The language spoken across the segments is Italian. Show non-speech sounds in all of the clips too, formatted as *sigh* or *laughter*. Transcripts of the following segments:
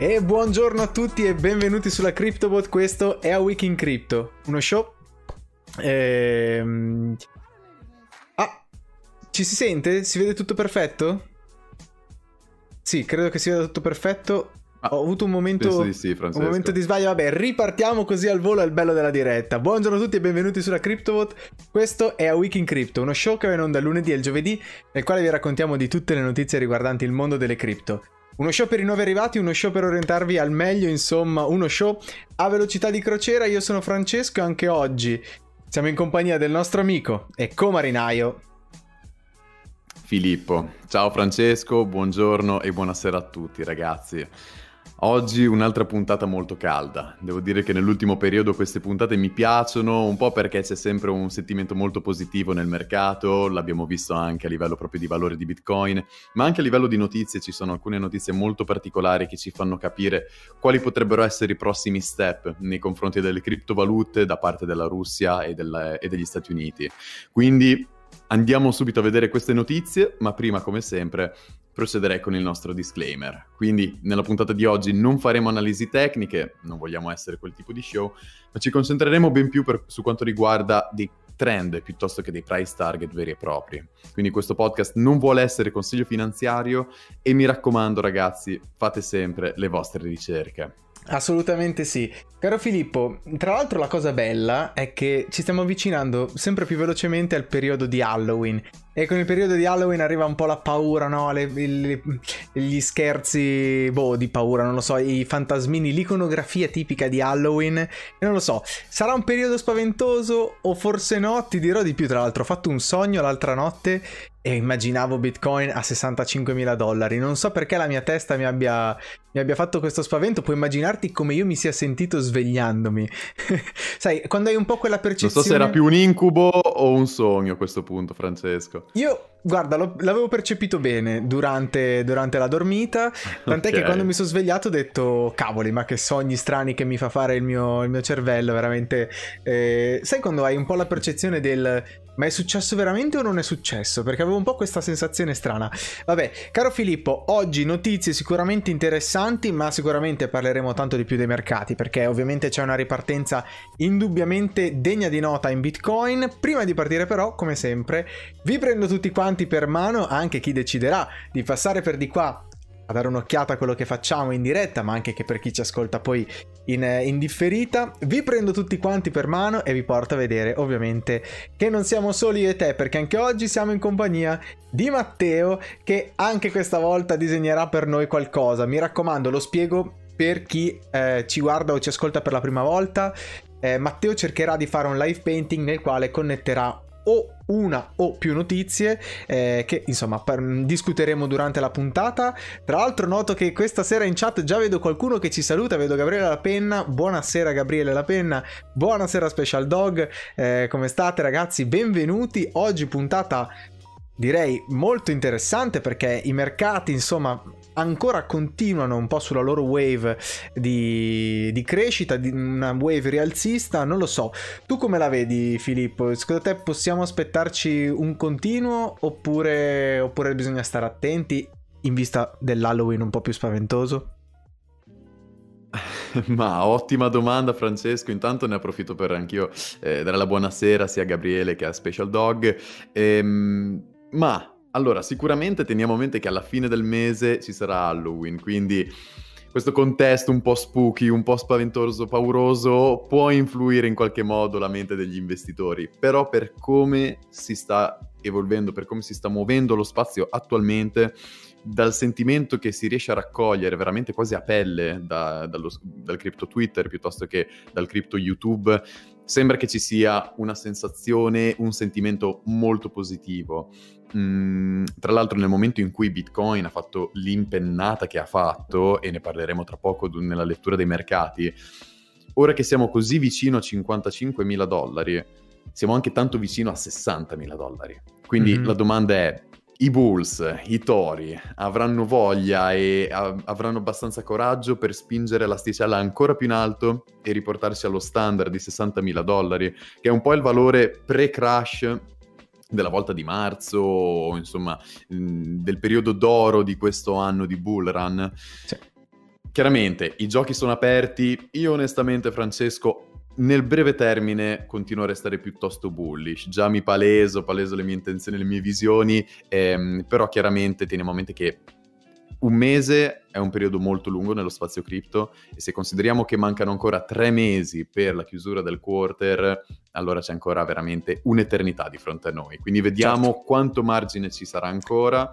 E buongiorno a tutti e benvenuti sulla CryptoBot, questo è A Week in Crypto, uno show... Ehm... Ah, ci si sente? Si vede tutto perfetto? Sì, credo che sia tutto perfetto. Ah, Ho avuto un momento, di, sì, un momento di sbaglio. Vabbè, ripartiamo così al volo, è il bello della diretta. Buongiorno a tutti e benvenuti sulla CryptoVot. Questo è A Week in Crypto, uno show che va in onda lunedì e il giovedì, nel quale vi raccontiamo di tutte le notizie riguardanti il mondo delle cripto. Uno show per i nuovi arrivati, uno show per orientarvi al meglio, insomma, uno show a velocità di crociera. Io sono Francesco e anche oggi siamo in compagnia del nostro amico e comarinaio Filippo. Ciao Francesco, buongiorno e buonasera a tutti ragazzi. Oggi un'altra puntata molto calda. Devo dire che nell'ultimo periodo queste puntate mi piacciono un po' perché c'è sempre un sentimento molto positivo nel mercato, l'abbiamo visto anche a livello proprio di valore di Bitcoin, ma anche a livello di notizie ci sono alcune notizie molto particolari che ci fanno capire quali potrebbero essere i prossimi step nei confronti delle criptovalute da parte della Russia e, del, e degli Stati Uniti. Quindi andiamo subito a vedere queste notizie, ma prima come sempre procederei con il nostro disclaimer. Quindi nella puntata di oggi non faremo analisi tecniche, non vogliamo essere quel tipo di show, ma ci concentreremo ben più per, su quanto riguarda dei trend piuttosto che dei price target veri e propri. Quindi questo podcast non vuole essere consiglio finanziario e mi raccomando ragazzi, fate sempre le vostre ricerche. Assolutamente sì. Caro Filippo, tra l'altro la cosa bella è che ci stiamo avvicinando sempre più velocemente al periodo di Halloween e con il periodo di Halloween arriva un po' la paura, no? Le, le, gli scherzi, boh, di paura, non lo so, i fantasmini, l'iconografia tipica di Halloween. E non lo so, sarà un periodo spaventoso o forse no? Ti dirò di più, tra l'altro. Ho fatto un sogno l'altra notte e immaginavo Bitcoin a 65.000 dollari. Non so perché la mia testa mi abbia, mi abbia fatto questo spavento. Puoi immaginarti come io mi sia sentito svegliandomi. *laughs* Sai, quando hai un po' quella percezione... Non so se era più un incubo o un sogno a questo punto, Francesco. Io, guarda, lo, l'avevo percepito bene durante, durante la dormita, tant'è okay. che quando mi sono svegliato ho detto, cavoli, ma che sogni strani che mi fa fare il mio, il mio cervello, veramente... Eh, sai quando hai un po' la percezione del ma è successo veramente o non è successo? Perché avevo un po' questa sensazione strana. Vabbè, caro Filippo, oggi notizie sicuramente interessanti, ma sicuramente parleremo tanto di più dei mercati, perché ovviamente c'è una ripartenza indubbiamente degna di nota in Bitcoin. Prima di partire però, come sempre, vi prendo tutti quanti per mano, anche chi deciderà di passare per di qua a dare un'occhiata a quello che facciamo in diretta, ma anche che per chi ci ascolta poi in, in, differita. Vi prendo tutti quanti per mano e vi porto a vedere ovviamente che non siamo soli io e te, perché anche oggi siamo in compagnia di Matteo che anche questa volta disegnerà per noi qualcosa. Mi raccomando, lo spiego per chi eh, ci guarda o ci ascolta per la prima volta. Eh, Matteo cercherà di fare un live painting nel quale connetterà o una o più notizie eh, che insomma per, discuteremo durante la puntata. Tra l'altro noto che questa sera in chat già vedo qualcuno che ci saluta, vedo Gabriele La Penna. Buonasera Gabriele La Penna, buonasera Special Dog, eh, come state ragazzi? Benvenuti. Oggi puntata direi molto interessante perché i mercati insomma ancora continuano un po' sulla loro wave di, di crescita, di una wave rialzista, non lo so. Tu come la vedi Filippo? Secondo te possiamo aspettarci un continuo oppure, oppure bisogna stare attenti in vista dell'Halloween un po' più spaventoso? *laughs* Ma ottima domanda Francesco, intanto ne approfitto per anch'io eh, dare la buonasera sia a Gabriele che a Special Dog. Ehm, ma allora, sicuramente teniamo a mente che alla fine del mese ci sarà Halloween, quindi questo contesto un po' spooky, un po' spaventoso, pauroso, può influire in qualche modo la mente degli investitori, però per come si sta evolvendo, per come si sta muovendo lo spazio attualmente, dal sentimento che si riesce a raccogliere veramente quasi a pelle da, dallo, dal crypto Twitter piuttosto che dal crypto YouTube, sembra che ci sia una sensazione, un sentimento molto positivo. Mm, tra l'altro nel momento in cui Bitcoin ha fatto l'impennata che ha fatto, e ne parleremo tra poco nella lettura dei mercati, ora che siamo così vicino a 55 mila dollari, siamo anche tanto vicino a 60 mila dollari. Quindi mm-hmm. la domanda è, i Bulls, i Tori, avranno voglia e av- avranno abbastanza coraggio per spingere l'asticella ancora più in alto e riportarsi allo standard di 60 mila dollari, che è un po' il valore pre-crash della volta di marzo, insomma, del periodo d'oro di questo anno di bull run. Sì. Chiaramente i giochi sono aperti, io onestamente Francesco nel breve termine continuo a restare piuttosto bullish, già mi paleso, paleso le mie intenzioni, le mie visioni, ehm, però chiaramente teniamo a mente che un mese è un periodo molto lungo nello spazio cripto e se consideriamo che mancano ancora tre mesi per la chiusura del quarter, allora c'è ancora veramente un'eternità di fronte a noi. Quindi vediamo certo. quanto margine ci sarà ancora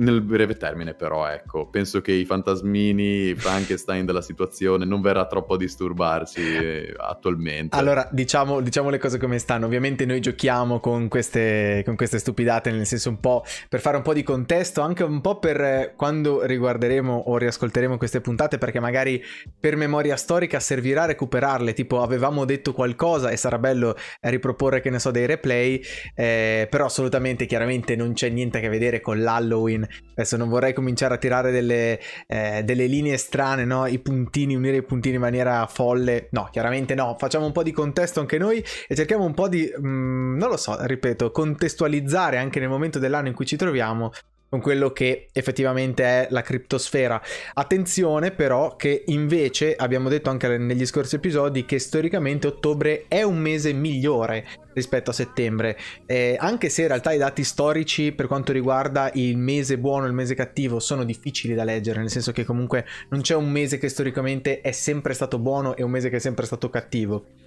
nel breve termine però, ecco, penso che i fantasmini, Frankenstein della situazione non verrà troppo a disturbarci eh, attualmente. Allora, diciamo, diciamo, le cose come stanno. Ovviamente noi giochiamo con queste, con queste stupidate, nel senso un po' per fare un po' di contesto, anche un po' per eh, quando riguarderemo o riascolteremo queste puntate, perché magari per memoria storica servirà a recuperarle, tipo avevamo detto qualcosa e sarà bello riproporre, che ne so, dei replay, eh, però assolutamente, chiaramente non c'è niente a che vedere con l'Halloween Adesso non vorrei cominciare a tirare delle, eh, delle linee strane, no? I puntini, unire i puntini in maniera folle. No, chiaramente no. Facciamo un po' di contesto anche noi e cerchiamo un po' di, mm, non lo so, ripeto, contestualizzare anche nel momento dell'anno in cui ci troviamo con quello che effettivamente è la criptosfera. Attenzione però che invece abbiamo detto anche negli scorsi episodi che storicamente ottobre è un mese migliore rispetto a settembre, eh, anche se in realtà i dati storici per quanto riguarda il mese buono e il mese cattivo sono difficili da leggere, nel senso che comunque non c'è un mese che storicamente è sempre stato buono e un mese che è sempre stato cattivo.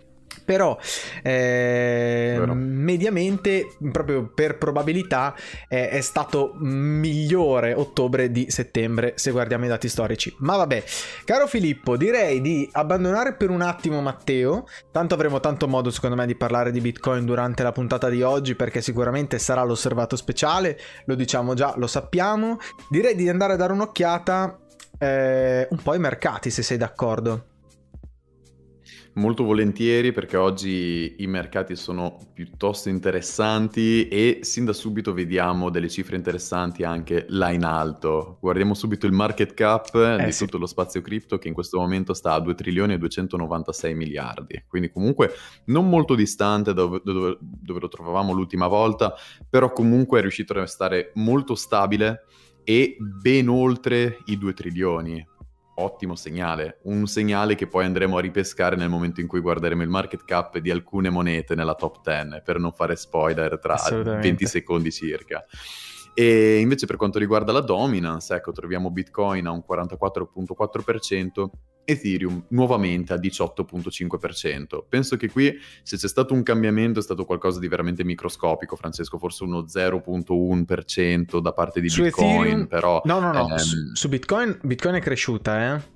Però eh, mediamente, proprio per probabilità, eh, è stato migliore ottobre di settembre se guardiamo i dati storici. Ma vabbè, caro Filippo, direi di abbandonare per un attimo Matteo. Tanto avremo tanto modo, secondo me, di parlare di Bitcoin durante la puntata di oggi, perché sicuramente sarà l'osservato speciale. Lo diciamo già, lo sappiamo. Direi di andare a dare un'occhiata eh, un po' ai mercati, se sei d'accordo. Molto volentieri perché oggi i mercati sono piuttosto interessanti e sin da subito vediamo delle cifre interessanti anche là in alto. Guardiamo subito il market cap eh, di sì. tutto lo spazio cripto che in questo momento sta a 2 trilioni e 296 miliardi, quindi comunque non molto distante da dove, dove, dove lo trovavamo l'ultima volta, però comunque è riuscito a restare molto stabile e ben oltre i 2 trilioni ottimo segnale, un segnale che poi andremo a ripescare nel momento in cui guarderemo il market cap di alcune monete nella top 10, per non fare spoiler tra 20 secondi circa. E invece per quanto riguarda la dominance, ecco, troviamo Bitcoin a un 44.4%, Ethereum nuovamente a 18.5%. Penso che qui se c'è stato un cambiamento è stato qualcosa di veramente microscopico, Francesco, forse uno 0.1% da parte di su Bitcoin, Ethereum... però... No, no, no, ehm... su, su, Bitcoin, Bitcoin è cresciuta, eh?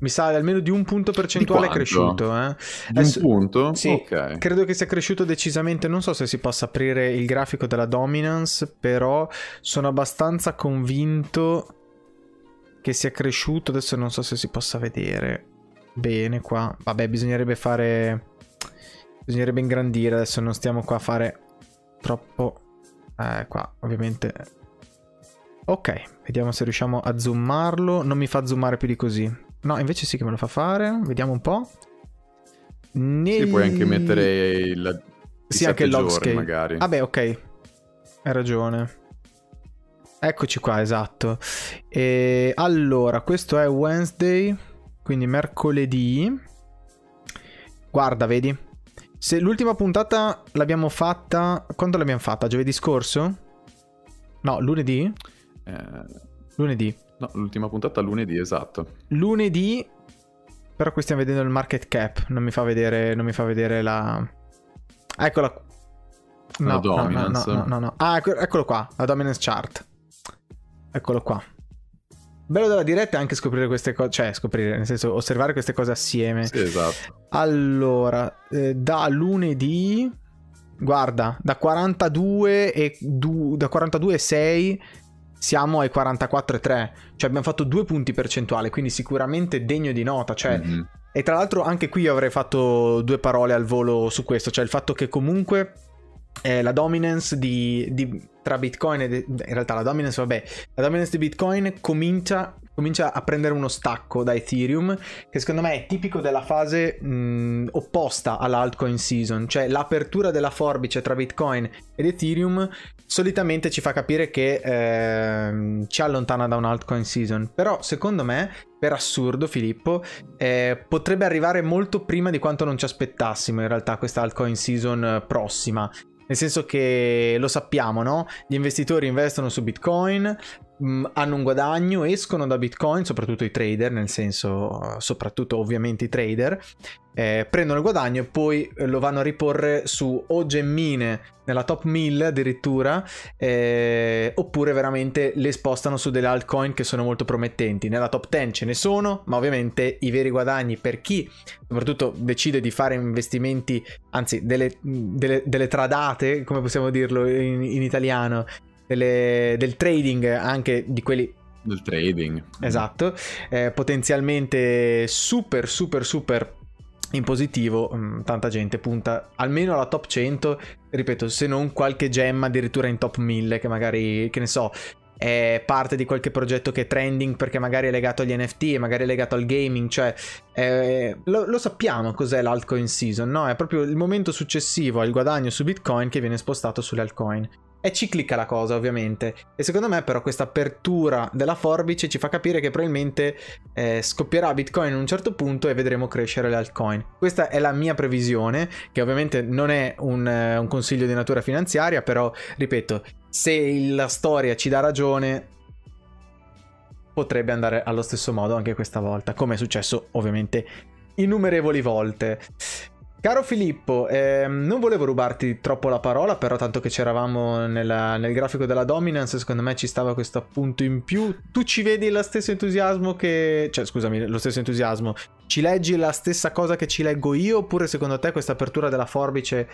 Mi sa almeno di un punto percentuale è cresciuto. Eh? Di un punto? Sì, okay. credo che sia cresciuto decisamente. Non so se si possa aprire il grafico della dominance, però sono abbastanza convinto che sia cresciuto. Adesso non so se si possa vedere bene qua. Vabbè, bisognerebbe fare... Bisognerebbe ingrandire. Adesso non stiamo qua a fare troppo... Eh, qua ovviamente... Ok, vediamo se riusciamo a zoomarlo. Non mi fa zoomare più di così. No, invece sì che me lo fa fare. Vediamo un po'. Nel... Sì, puoi anche mettere il... Sì, anche il logscale. magari. Vabbè, ok. Hai ragione. Eccoci qua, esatto. E allora, questo è Wednesday, quindi mercoledì. Guarda, vedi? Se l'ultima puntata l'abbiamo fatta... Quando l'abbiamo fatta? Giovedì scorso? No, lunedì? Eh... Lunedì. No, l'ultima puntata lunedì, esatto. Lunedì, però qui stiamo vedendo il market cap, non mi fa vedere, non mi fa vedere la... Eccola No, la dominance. No, no, no, no, Ah, ecco, eccolo qua, la dominance chart. Eccolo qua. Bello della diretta è anche scoprire queste cose, cioè scoprire, nel senso osservare queste cose assieme. Sì, esatto. Allora, eh, da lunedì, guarda, da 42 e du, da 42 e 6 siamo ai 44,3, cioè abbiamo fatto due punti percentuali, quindi sicuramente degno di nota. Cioè, mm-hmm. E tra l'altro anche qui avrei fatto due parole al volo su questo, cioè il fatto che comunque eh, la dominance di, di tra Bitcoin e in realtà la dominance, vabbè, la dominance di Bitcoin comincia comincia a prendere uno stacco da Ethereum, che secondo me è tipico della fase mh, opposta all'altcoin season, cioè l'apertura della forbice tra Bitcoin ed Ethereum solitamente ci fa capire che eh, ci allontana da un altcoin season, però secondo me per assurdo Filippo eh, potrebbe arrivare molto prima di quanto non ci aspettassimo in realtà questa altcoin season prossima nel senso che lo sappiamo, no? Gli investitori investono su Bitcoin, hanno un guadagno, escono da Bitcoin, soprattutto i trader, nel senso, soprattutto ovviamente i trader, eh, prendono il guadagno e poi lo vanno a riporre su o gemmine nella top 1000 addirittura, eh, oppure veramente le spostano su delle altcoin che sono molto promettenti. Nella top 10 ce ne sono, ma ovviamente i veri guadagni per chi soprattutto decide di fare investimenti, anzi delle, delle, delle tradate, come possiamo dirlo in, in italiano, delle, del trading anche di quelli del trading. Esatto. Eh, potenzialmente super super super in positivo mm, tanta gente punta almeno alla top 100 ripeto se non qualche gemma addirittura in top 1000 che magari che ne so è parte di qualche progetto che è trending perché magari è legato agli NFT magari è legato al gaming cioè eh, lo, lo, sappiamo cos'è l'altcoin season no? è proprio il momento successivo al guadagno su bitcoin che viene spostato sulle altcoin è ciclica la cosa, ovviamente. E secondo me, però, questa apertura della forbice ci fa capire che probabilmente eh, scoppierà Bitcoin in un certo punto e vedremo crescere le altcoin. Questa è la mia previsione, che ovviamente non è un, eh, un consiglio di natura finanziaria, però, ripeto, se la storia ci dà ragione, potrebbe andare allo stesso modo anche questa volta, come è successo ovviamente innumerevoli volte. Caro Filippo, ehm, non volevo rubarti troppo la parola, però tanto che c'eravamo nella, nel grafico della dominance, secondo me ci stava questo appunto in più. Tu ci vedi lo stesso entusiasmo che... cioè scusami, lo stesso entusiasmo. Ci leggi la stessa cosa che ci leggo io, oppure secondo te questa apertura della forbice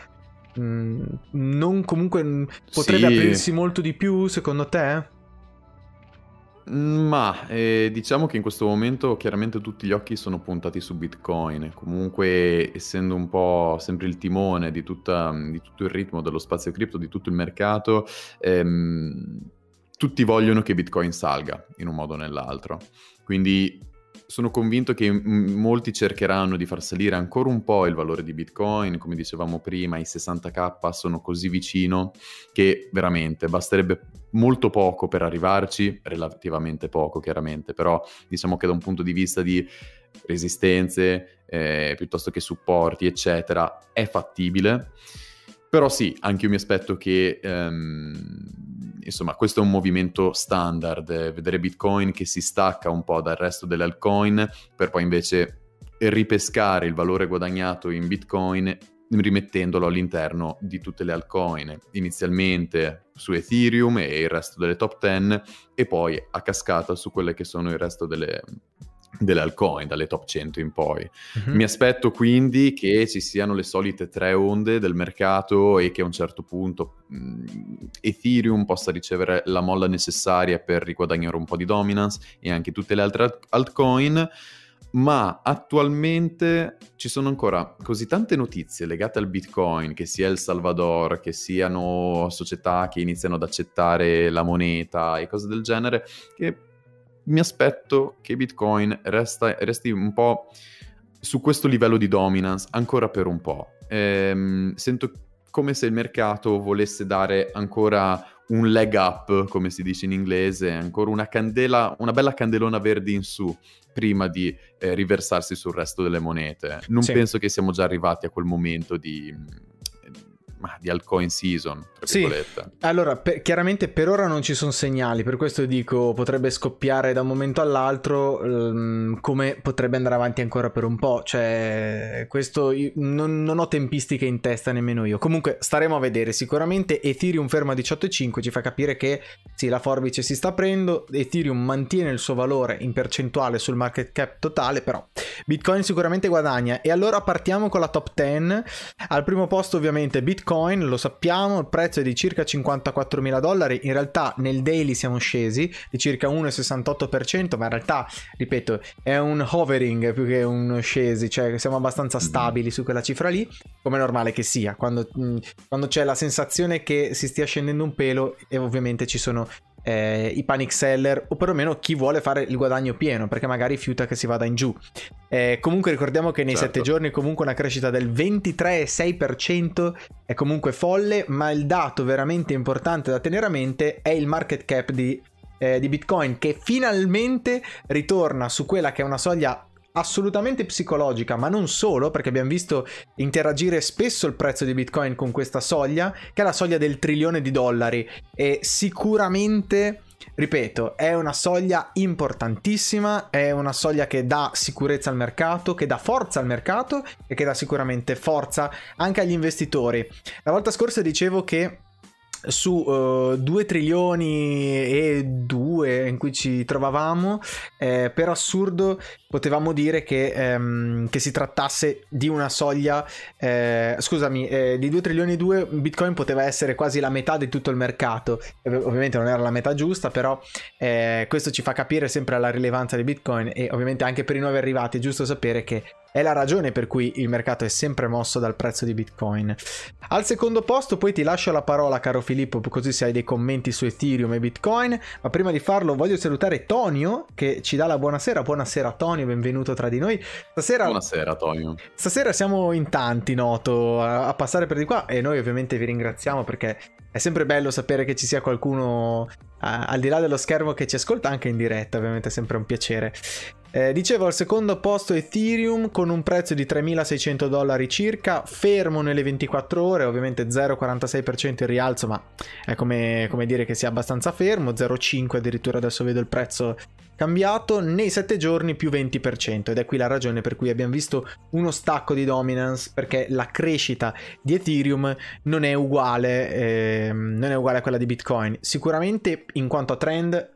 mh, mm, non comunque potrebbe sì. aprirsi molto di più, secondo te? Ma eh, diciamo che in questo momento chiaramente tutti gli occhi sono puntati su Bitcoin. Comunque, essendo un po' sempre il timone di, tutta, di tutto il ritmo dello spazio cripto, di tutto il mercato, ehm, tutti vogliono che Bitcoin salga in un modo o nell'altro. Quindi sono convinto che molti cercheranno di far salire ancora un po' il valore di Bitcoin, come dicevamo prima, i 60k sono così vicino che veramente basterebbe molto poco per arrivarci, relativamente poco chiaramente, però diciamo che da un punto di vista di resistenze eh, piuttosto che supporti, eccetera, è fattibile. Però sì, anche io mi aspetto che, um, insomma, questo è un movimento standard, eh, vedere Bitcoin che si stacca un po' dal resto delle altcoin per poi invece ripescare il valore guadagnato in Bitcoin rimettendolo all'interno di tutte le altcoin, inizialmente su Ethereum e il resto delle top 10 e poi a cascata su quelle che sono il resto delle, delle altcoin, dalle top 100 in poi. Mm-hmm. Mi aspetto quindi che ci siano le solite tre onde del mercato e che a un certo punto mh, Ethereum possa ricevere la molla necessaria per riguadagnare un po' di dominance e anche tutte le altre altcoin. Ma attualmente ci sono ancora così tante notizie legate al Bitcoin, che sia El Salvador, che siano società che iniziano ad accettare la moneta e cose del genere, che mi aspetto che Bitcoin resta, resti un po' su questo livello di dominance ancora per un po'. Ehm, sento come se il mercato volesse dare ancora un leg up, come si dice in inglese, ancora una candela, una bella candelona verde in su prima di eh, riversarsi sul resto delle monete. Non sì. penso che siamo già arrivati a quel momento di di altcoin season, sì. Allora, per, chiaramente per ora non ci sono segnali, per questo dico potrebbe scoppiare da un momento all'altro um, come potrebbe andare avanti ancora per un po', cioè questo non, non, ho tempistiche in testa nemmeno io. Comunque staremo a vedere, sicuramente Ethereum ferma a 18.5 ci fa capire che sì, la forbice si sta aprendo, Ethereum mantiene il suo valore in percentuale sul market cap totale, però Bitcoin sicuramente guadagna e allora partiamo con la top 10. Al primo posto ovviamente Bitcoin Bitcoin, lo sappiamo, il prezzo è di circa 54 mila dollari, in realtà nel daily siamo scesi di circa 1,68%, ma in realtà, ripeto, è un hovering più che un scesi, cioè siamo abbastanza mm-hmm. stabili su quella cifra lì, come è normale che sia, quando, mm, quando c'è la sensazione che si stia scendendo un pelo e ovviamente ci sono eh, i panic seller o perlomeno chi vuole fare il guadagno pieno perché magari fiuta che si vada in giù. Eh, comunque ricordiamo che nei certo. 7 giorni comunque una crescita del 23,6% è comunque folle, ma il dato veramente importante da tenere a mente è il market cap di, eh, di Bitcoin che finalmente ritorna su quella che è una soglia assolutamente psicologica, ma non solo, perché abbiamo visto interagire spesso il prezzo di Bitcoin con questa soglia, che è la soglia del trilione di dollari. E sicuramente, ripeto, è una soglia importantissima, è una soglia che dà sicurezza al mercato, che dà forza al mercato e che dà sicuramente forza anche agli investitori. La volta scorsa dicevo che su uh, eh, 2 trilioni e 2 in cui ci trovavamo, eh, per assurdo potevamo dire che, ehm, che, si trattasse di una soglia, eh, scusami, eh, di 2 trilioni e 2 Bitcoin poteva essere quasi la metà di tutto il mercato, ovviamente non era la metà giusta, però eh, questo ci fa capire sempre la rilevanza di Bitcoin e ovviamente anche per i nuovi arrivati è giusto sapere che è la ragione per cui il mercato è sempre mosso dal prezzo di Bitcoin. Al secondo posto poi ti lascio la parola caro Filippo così se hai dei commenti su Ethereum e Bitcoin, ma prima di farlo voglio salutare Tonio che ci dà la buonasera. Buonasera Tonio, benvenuto tra di noi. Stasera, buonasera Tonio. Stasera siamo in tanti, noto, a, a passare per di qua e noi ovviamente vi ringraziamo perché è sempre bello sapere che ci sia qualcuno al di là dello schermo che ci ascolta anche in diretta, ovviamente è sempre un piacere. Eh, dicevo al secondo posto Ethereum con un prezzo di 3.600 dollari circa, fermo nelle 24 ore, ovviamente 0,46% in rialzo, ma è come, come dire che sia abbastanza fermo, 0,5 addirittura adesso vedo il prezzo cambiato, nei 7 giorni più 20% ed è qui la ragione per cui abbiamo visto uno stacco di dominance perché la crescita di Ethereum non è uguale, eh, non è uguale a quella di Bitcoin. Sicuramente in quanto a trend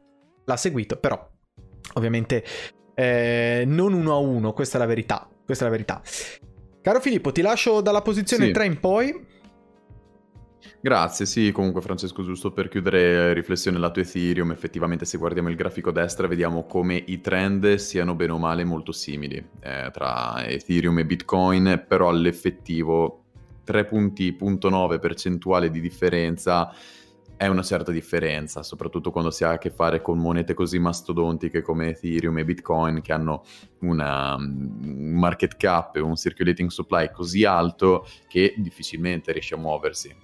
l'ha seguito, però ovviamente eh, non uno a uno, questa è la verità. Questa è la verità. Caro Filippo, ti lascio dalla posizione sì. 3 in poi. Grazie, sì, comunque Francesco, giusto per chiudere riflessione lato Ethereum, effettivamente se guardiamo il grafico a destra vediamo come i trend siano bene o male molto simili eh, tra Ethereum e Bitcoin, però all'effettivo 3.9 percentuale di differenza è una certa differenza, soprattutto quando si ha a che fare con monete così mastodontiche come Ethereum e Bitcoin che hanno una, un market cap e un circulating supply così alto che difficilmente riesce a muoversi.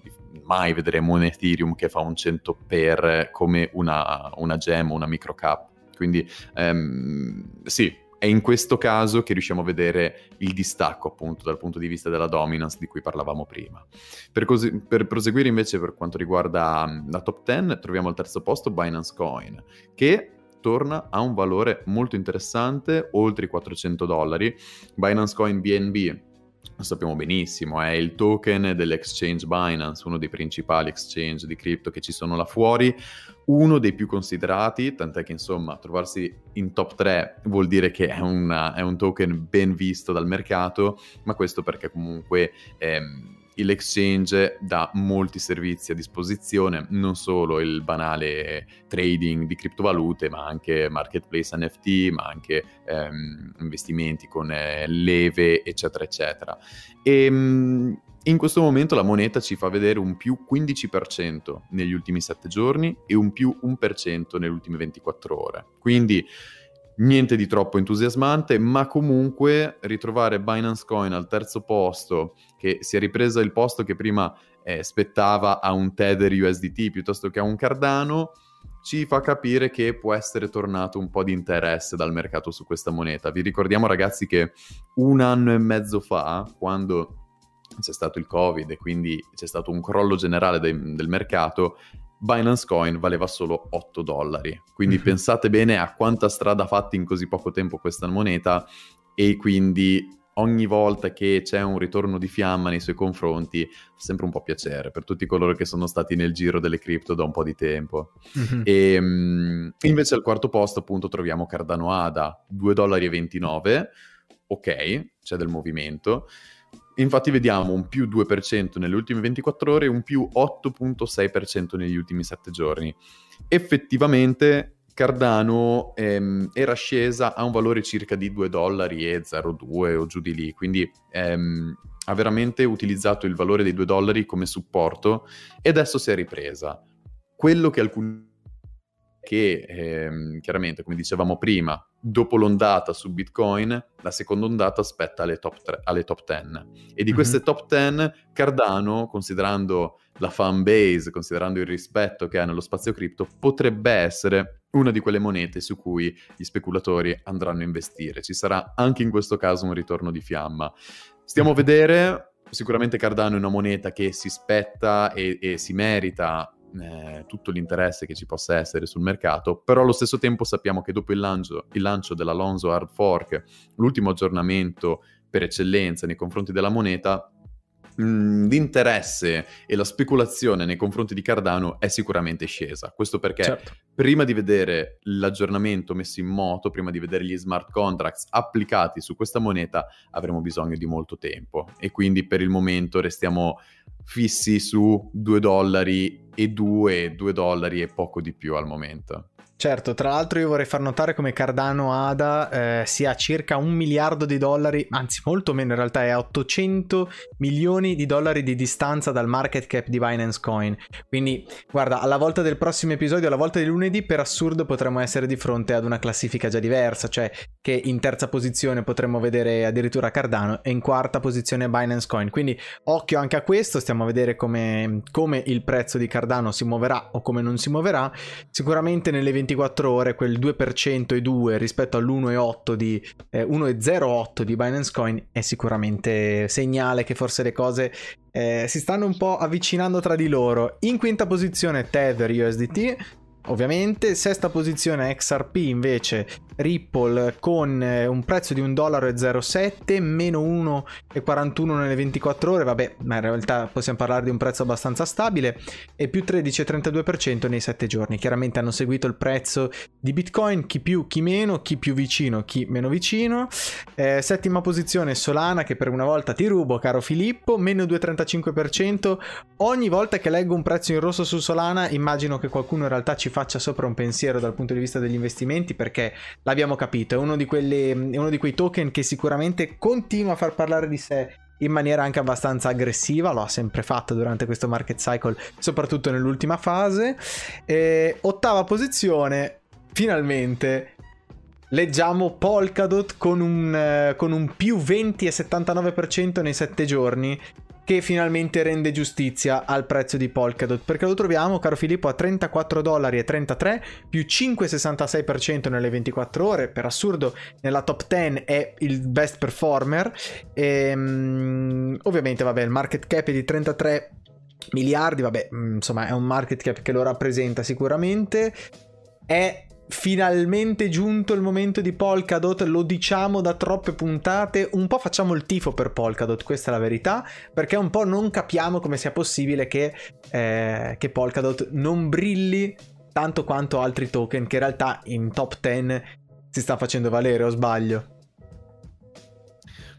Mai vedremo un Ethereum che fa un 100 per come una, una gem una micro cap. Quindi ehm, sì, è in questo caso che riusciamo a vedere il distacco appunto dal punto di vista della dominance di cui parlavamo prima. Per, così, per proseguire invece per quanto riguarda la top 10 troviamo al terzo posto Binance Coin che torna a un valore molto interessante, oltre i 400 dollari. Binance Coin BNB lo sappiamo benissimo, è il token dell'exchange Binance, uno dei principali exchange di cripto che ci sono là fuori, uno dei più considerati, tant'è che insomma trovarsi in top 3 vuol dire che è, una, è un token ben visto dal mercato, ma questo perché comunque... Ehm, l'exchange dà molti servizi a disposizione, non solo il banale trading di criptovalute, ma anche marketplace NFT, ma anche ehm, investimenti con eh, leve, eccetera, eccetera. E ehm, in questo momento la moneta ci fa vedere un più 15% negli ultimi 7 giorni e un più 1% nelle ultime 24 ore. Quindi niente di troppo entusiasmante, ma comunque ritrovare Binance Coin al terzo posto, che si è ripresa il posto che prima eh, spettava a un Tether USDT piuttosto che a un Cardano, ci fa capire che può essere tornato un po' di interesse dal mercato su questa moneta. Vi ricordiamo ragazzi che un anno e mezzo fa, quando c'è stato il Covid e quindi c'è stato un crollo generale de- del mercato, Binance Coin valeva solo 8 dollari. Quindi mm-hmm. pensate bene a quanta strada ha fatto in così poco tempo questa moneta e quindi ogni volta che c'è un ritorno di fiamma nei suoi confronti fa sempre un po' piacere per tutti coloro che sono stati nel giro delle cripto da un po' di tempo. Mm-hmm. E, um, invece al quarto posto appunto troviamo Cardano ADA, 2,29 dollari. Ok, c'è del movimento Infatti vediamo un più 2% nelle ultime 24 ore e un più 8.6% negli ultimi 7 giorni. Effettivamente Cardano ehm, era scesa a un valore circa di 2 dollari e 0,2 o giù di lì, quindi ehm, ha veramente utilizzato il valore dei 2 dollari come supporto e adesso si è ripresa. Quello che alcuni che ehm, chiaramente, come dicevamo prima, dopo l'ondata su Bitcoin, la seconda ondata aspetta alle top, tre, alle top 10. E di mm-hmm. queste top 10, Cardano, considerando la fan base, considerando il rispetto che ha nello spazio cripto, potrebbe essere una di quelle monete su cui gli speculatori andranno a investire. Ci sarà anche in questo caso un ritorno di fiamma. Stiamo a vedere, sicuramente Cardano è una moneta che si spetta e, e si merita eh, tutto l'interesse che ci possa essere sul mercato, però allo stesso tempo sappiamo che dopo il lancio, il lancio dell'Alonso Hard Fork, l'ultimo aggiornamento per eccellenza nei confronti della moneta, mh, l'interesse e la speculazione nei confronti di Cardano è sicuramente scesa. Questo perché certo. prima di vedere l'aggiornamento messo in moto, prima di vedere gli smart contracts applicati su questa moneta, avremo bisogno di molto tempo e quindi per il momento restiamo fissi su 2 dollari e 2, 2 dollari e poco di più al momento. Certo, tra l'altro io vorrei far notare come Cardano ADA eh, sia circa un miliardo di dollari, anzi molto meno in realtà, è a 800 milioni di dollari di distanza dal market cap di Binance Coin. Quindi guarda, alla volta del prossimo episodio, alla volta di lunedì, per assurdo potremmo essere di fronte ad una classifica già diversa, cioè che in terza posizione potremmo vedere addirittura Cardano e in quarta posizione Binance Coin. Quindi occhio anche a questo, stiamo a vedere come, come il prezzo di Cardano si muoverà o come non si muoverà. Sicuramente nelle 20 24 ore quel 2% e 2 rispetto all'1,8 di eh, 1,08 di Binance Coin è sicuramente segnale che forse le cose eh, si stanno un po' avvicinando tra di loro. In quinta posizione Tether USDT ovviamente. Sesta posizione XRP invece Ripple con eh, un prezzo di 1,07 meno 1,41 nelle 24 ore, vabbè, ma in realtà possiamo parlare di un prezzo abbastanza stabile e più 13,32% nei 7 giorni. Chiaramente hanno seguito il prezzo di Bitcoin, chi più, chi meno, chi più vicino, chi meno vicino. Eh, settima posizione Solana che per una volta ti rubo, caro Filippo, meno 2,35%. Ogni volta che leggo un prezzo in rosso su Solana immagino che qualcuno in realtà ci faccia sopra un pensiero dal punto di vista degli investimenti perché l'abbiamo capito, è uno di, quelli, è uno di quei token che sicuramente continua a far parlare di sé in maniera anche abbastanza aggressiva, lo ha sempre fatto durante questo market cycle, soprattutto nell'ultima fase. E, ottava posizione, finalmente leggiamo Polkadot con un, con un più 20,79% nei 7 giorni che finalmente rende giustizia al prezzo di Polkadot. Perché lo troviamo caro Filippo a 34 dollari e 33 più 5,66% nelle 24 ore. Per assurdo nella top 10 è il best performer. E um, ovviamente vabbè il market cap è di 33 miliardi vabbè mm, insomma è un market cap che lo rappresenta sicuramente. È finalmente giunto il momento di Polkadot, lo diciamo da troppe puntate, un po' facciamo il tifo per Polkadot, questa è la verità, perché un po' non capiamo come sia possibile che, eh, che Polkadot non brilli tanto quanto altri token che in realtà in top 10 si sta facendo valere, o sbaglio?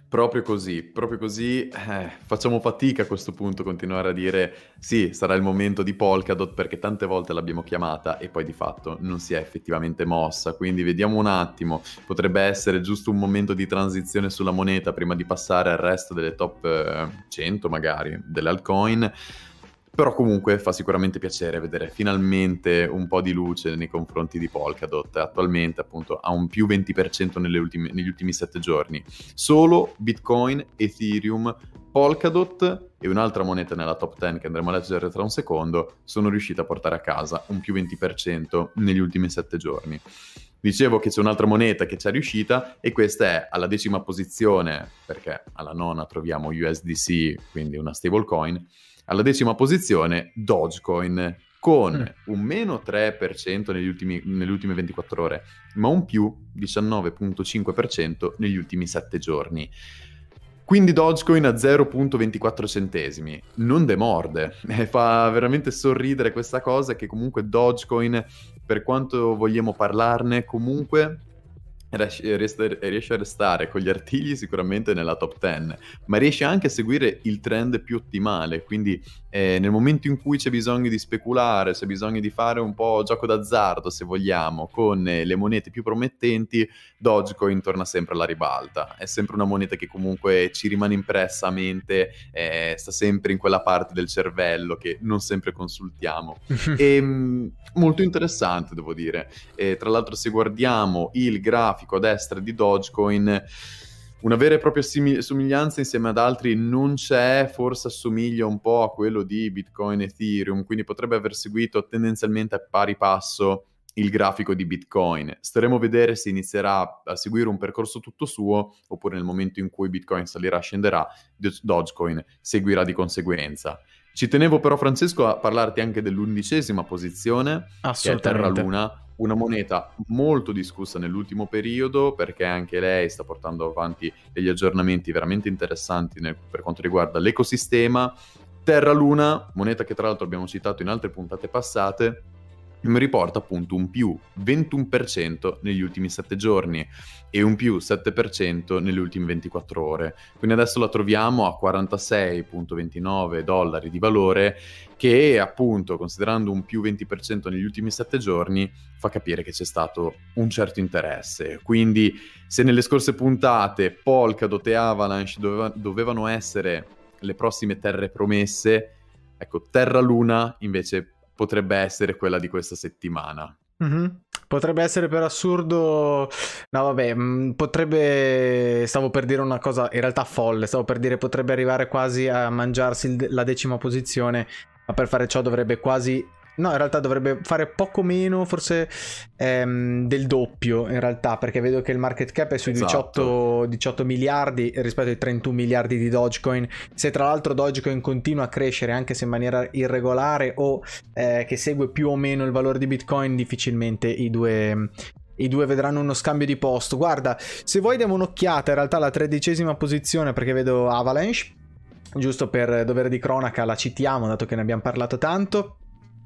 Proprio così, proprio così, eh, facciamo fatica a questo punto a continuare a dire sì, sarà il momento di Polkadot perché tante volte l'abbiamo chiamata e poi di fatto non si è effettivamente mossa, quindi vediamo un attimo, potrebbe essere giusto un momento di transizione sulla moneta prima di passare al resto delle top eh, 100 magari, delle altcoin. Però comunque fa sicuramente piacere vedere finalmente un po' di luce nei confronti di Polkadot. Attualmente appunto ha un più 20% ultime, negli ultimi 7 giorni. Solo Bitcoin, Ethereum, Polkadot e un'altra moneta nella top 10 che andremo a leggere tra un secondo sono riusciti a portare a casa un più 20% negli ultimi 7 giorni. Dicevo che c'è un'altra moneta che ci è riuscita e questa è alla decima posizione perché alla nona troviamo USDC, quindi una stablecoin alla decima posizione Dogecoin con mm. un meno 3% negli ultimi, nelle ultime 24 ore, ma un più 19.5% negli ultimi 7 giorni. Quindi Dogecoin a 0.24 centesimi, non demorde, *laughs* fa veramente sorridere questa cosa che comunque Dogecoin, per quanto vogliamo parlarne, comunque riesce a restare con gli artigli sicuramente nella top 10, ma riesce anche a seguire il trend più ottimale, quindi eh, nel momento in cui c'è bisogno di speculare, c'è bisogno di fare un po' gioco d'azzardo se vogliamo, con eh, le monete più promettenti, Dogecoin torna sempre alla ribalta, è sempre una moneta che comunque ci rimane impressa a mente, eh, sta sempre in quella parte del cervello che non sempre consultiamo. e, *laughs* ehm, molto interessante devo dire, e, tra l'altro se guardiamo il grafico grafico a destra di Dogecoin una vera e propria sim- somiglianza insieme ad altri non c'è, forse assomiglia un po' a quello di Bitcoin e Ethereum, quindi potrebbe aver seguito tendenzialmente a pari passo il grafico di Bitcoin. Staremo a vedere se inizierà a seguire un percorso tutto suo oppure nel momento in cui Bitcoin salirà scenderà, Dogecoin seguirà di conseguenza. Ci tenevo però Francesco a parlarti anche dell'undicesima posizione, che è Terra Luna, una moneta molto discussa nell'ultimo periodo perché anche lei sta portando avanti degli aggiornamenti veramente interessanti nel, per quanto riguarda l'ecosistema. Terra Luna, moneta che tra l'altro abbiamo citato in altre puntate passate, mi riporta appunto un più 21% negli ultimi 7 giorni e un più 7% nelle ultime 24 ore. Quindi adesso la troviamo a 46,29 dollari di valore che appunto considerando un più 20% negli ultimi 7 giorni fa capire che c'è stato un certo interesse. Quindi se nelle scorse puntate Polkadot e Avalanche doveva, dovevano essere le prossime terre promesse, ecco Terra Luna invece potrebbe essere quella di questa settimana. Mm-hmm. Potrebbe essere per assurdo. No, vabbè, potrebbe. Stavo per dire una cosa in realtà folle. Stavo per dire potrebbe arrivare quasi a mangiarsi la decima posizione. Ma per fare ciò dovrebbe quasi No, in realtà dovrebbe fare poco meno, forse ehm, del doppio in realtà, perché vedo che il market cap è sui esatto. 18, 18, miliardi rispetto ai 31 miliardi di Dogecoin. Se tra l'altro Dogecoin continua a crescere, anche se in maniera irregolare o eh, che segue più o meno il valore di Bitcoin, difficilmente i due, i due vedranno uno scambio di posto. Guarda, se vuoi diamo un'occhiata in realtà alla tredicesima posizione perché vedo Avalanche, giusto per dovere di cronaca la citiamo dato che ne abbiamo parlato tanto.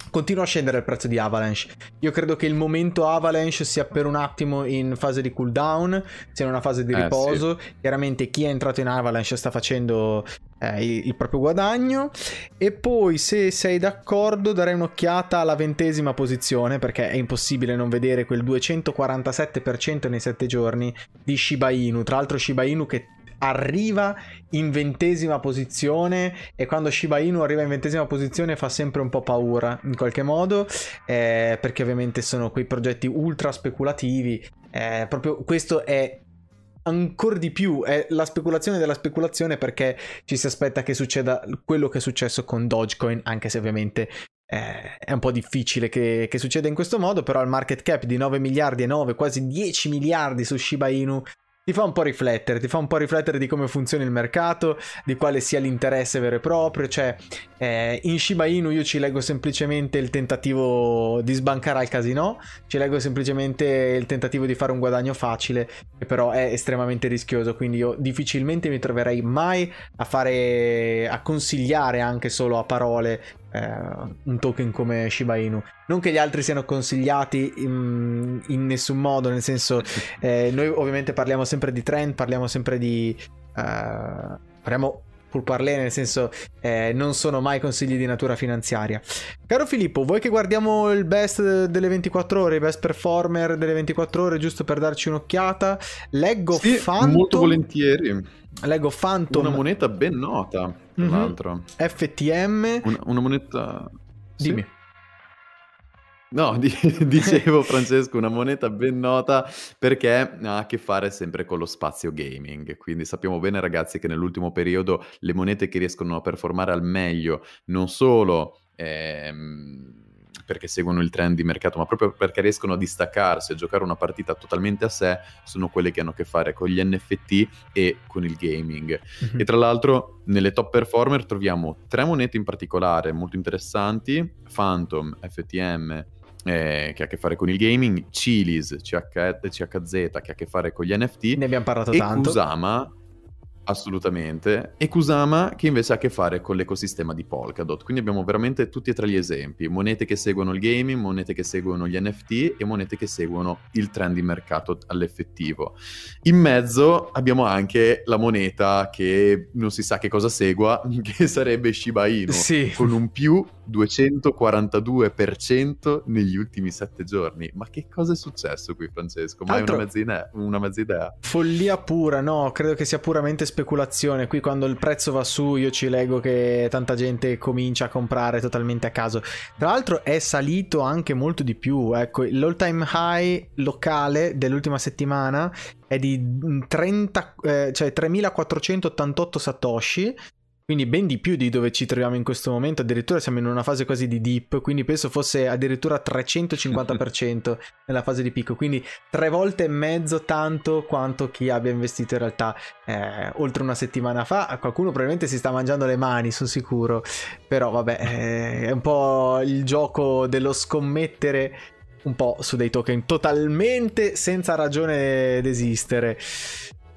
Continua a scendere il prezzo di Avalanche. Io credo che il momento Avalanche sia per un attimo in fase di cooldown, sia in una fase di riposo. Eh, sì. Chiaramente chi è entrato in Avalanche sta facendo eh, il, il, proprio guadagno. E poi, se sei d'accordo, darei un'occhiata alla ventesima posizione, perché è impossibile non vedere quel 247% nei 7 giorni di Shiba Inu. Tra l'altro Shiba Inu che arriva in ventesima posizione e quando Shiba Inu arriva in ventesima posizione fa sempre un po' paura in qualche modo eh, perché ovviamente sono quei progetti ultra speculativi eh, proprio questo è ancora di più è la speculazione della speculazione perché ci si aspetta che succeda quello che è successo con Dogecoin anche se ovviamente eh, è un po' difficile che, che, succeda in questo modo, però il market cap di 9 miliardi e 9, quasi 10 miliardi su Shiba Inu ti fa un po' riflettere, ti fa un po' riflettere di come funziona il mercato, di quale sia l'interesse vero e proprio, cioè eh, in Shiba Inu io ci leggo semplicemente il tentativo di sbancare al casino, ci leggo semplicemente il tentativo di fare un guadagno facile, che però è estremamente rischioso, quindi io difficilmente mi troverei mai a fare, a consigliare anche solo a parole un token come Shiba Inu. Non che gli altri siano consigliati in, in nessun modo, nel senso, *laughs* eh, noi ovviamente parliamo sempre di trend, parliamo sempre di... Uh, parliamo pur parlé, nel senso eh, non sono mai consigli di natura finanziaria. Caro Filippo, vuoi che guardiamo il best delle 24 ore, il best performer delle 24 ore, giusto per darci un'occhiata? Leggo sì, Phantom. Molto volentieri. Leggo Phantom. Una moneta ben nota, tra mm-hmm. l'altro. FTM. Una, una moneta... Dimmi. Sì. No, *laughs* dicevo Francesco, una moneta ben nota perché ha a che fare sempre con lo spazio gaming, quindi sappiamo bene ragazzi che nell'ultimo periodo le monete che riescono a performare al meglio non solo ehm, perché seguono il trend di mercato, ma proprio perché riescono a distaccarsi, a giocare una partita totalmente a sé, sono quelle che hanno a che fare con gli NFT e con il gaming. Mm-hmm. E tra l'altro nelle top performer troviamo tre monete in particolare molto interessanti, Phantom, FTM eh, che ha a che fare con il gaming, Chili's, CH, CHZ che ha a che fare con gli NFT. Ne abbiamo parlato e tanto. Kusama Assolutamente. E Kusama che invece ha a che fare con l'ecosistema di Polkadot. Quindi abbiamo veramente tutti e tre gli esempi. Monete che seguono il gaming, monete che seguono gli NFT e monete che seguono il trend di mercato all'effettivo. In mezzo abbiamo anche la moneta che non si sa che cosa segua, *laughs* che sarebbe Shiba Inu, sì. con un più 242% negli ultimi sette giorni. Ma che cosa è successo qui, Francesco? Ma Altro... è una mezza, idea, una mezza idea? Follia pura, no, credo che sia puramente speculazione. Qui quando il prezzo va su io ci leggo che tanta gente comincia a comprare totalmente a caso. Tra l'altro è salito anche molto di più. Ecco, l'all time high locale dell'ultima settimana è di 30, eh, cioè 3488 satoshi quindi ben di più di dove ci troviamo in questo momento, addirittura siamo in una fase quasi di dip, quindi penso fosse addirittura 350% *laughs* nella fase di picco, quindi tre volte e mezzo tanto quanto chi abbia investito in realtà eh, oltre una settimana fa. Qualcuno probabilmente si sta mangiando le mani, sono sicuro, però vabbè, eh, è un po' il gioco dello scommettere un po' su dei token totalmente senza ragione d'esistere.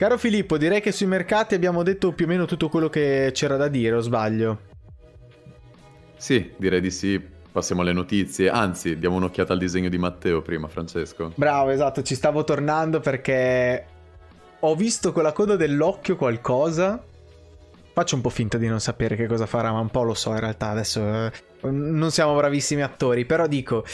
Caro Filippo, direi che sui mercati abbiamo detto più o meno tutto quello che c'era da dire, o sbaglio? Sì, direi di sì. Passiamo alle notizie, anzi, diamo un'occhiata al disegno di Matteo prima, Francesco. Bravo, esatto, ci stavo tornando perché ho visto con la coda dell'occhio qualcosa. Faccio un po' finta di non sapere che cosa farà, ma un po' lo so in realtà. Adesso eh, non siamo bravissimi attori, però dico,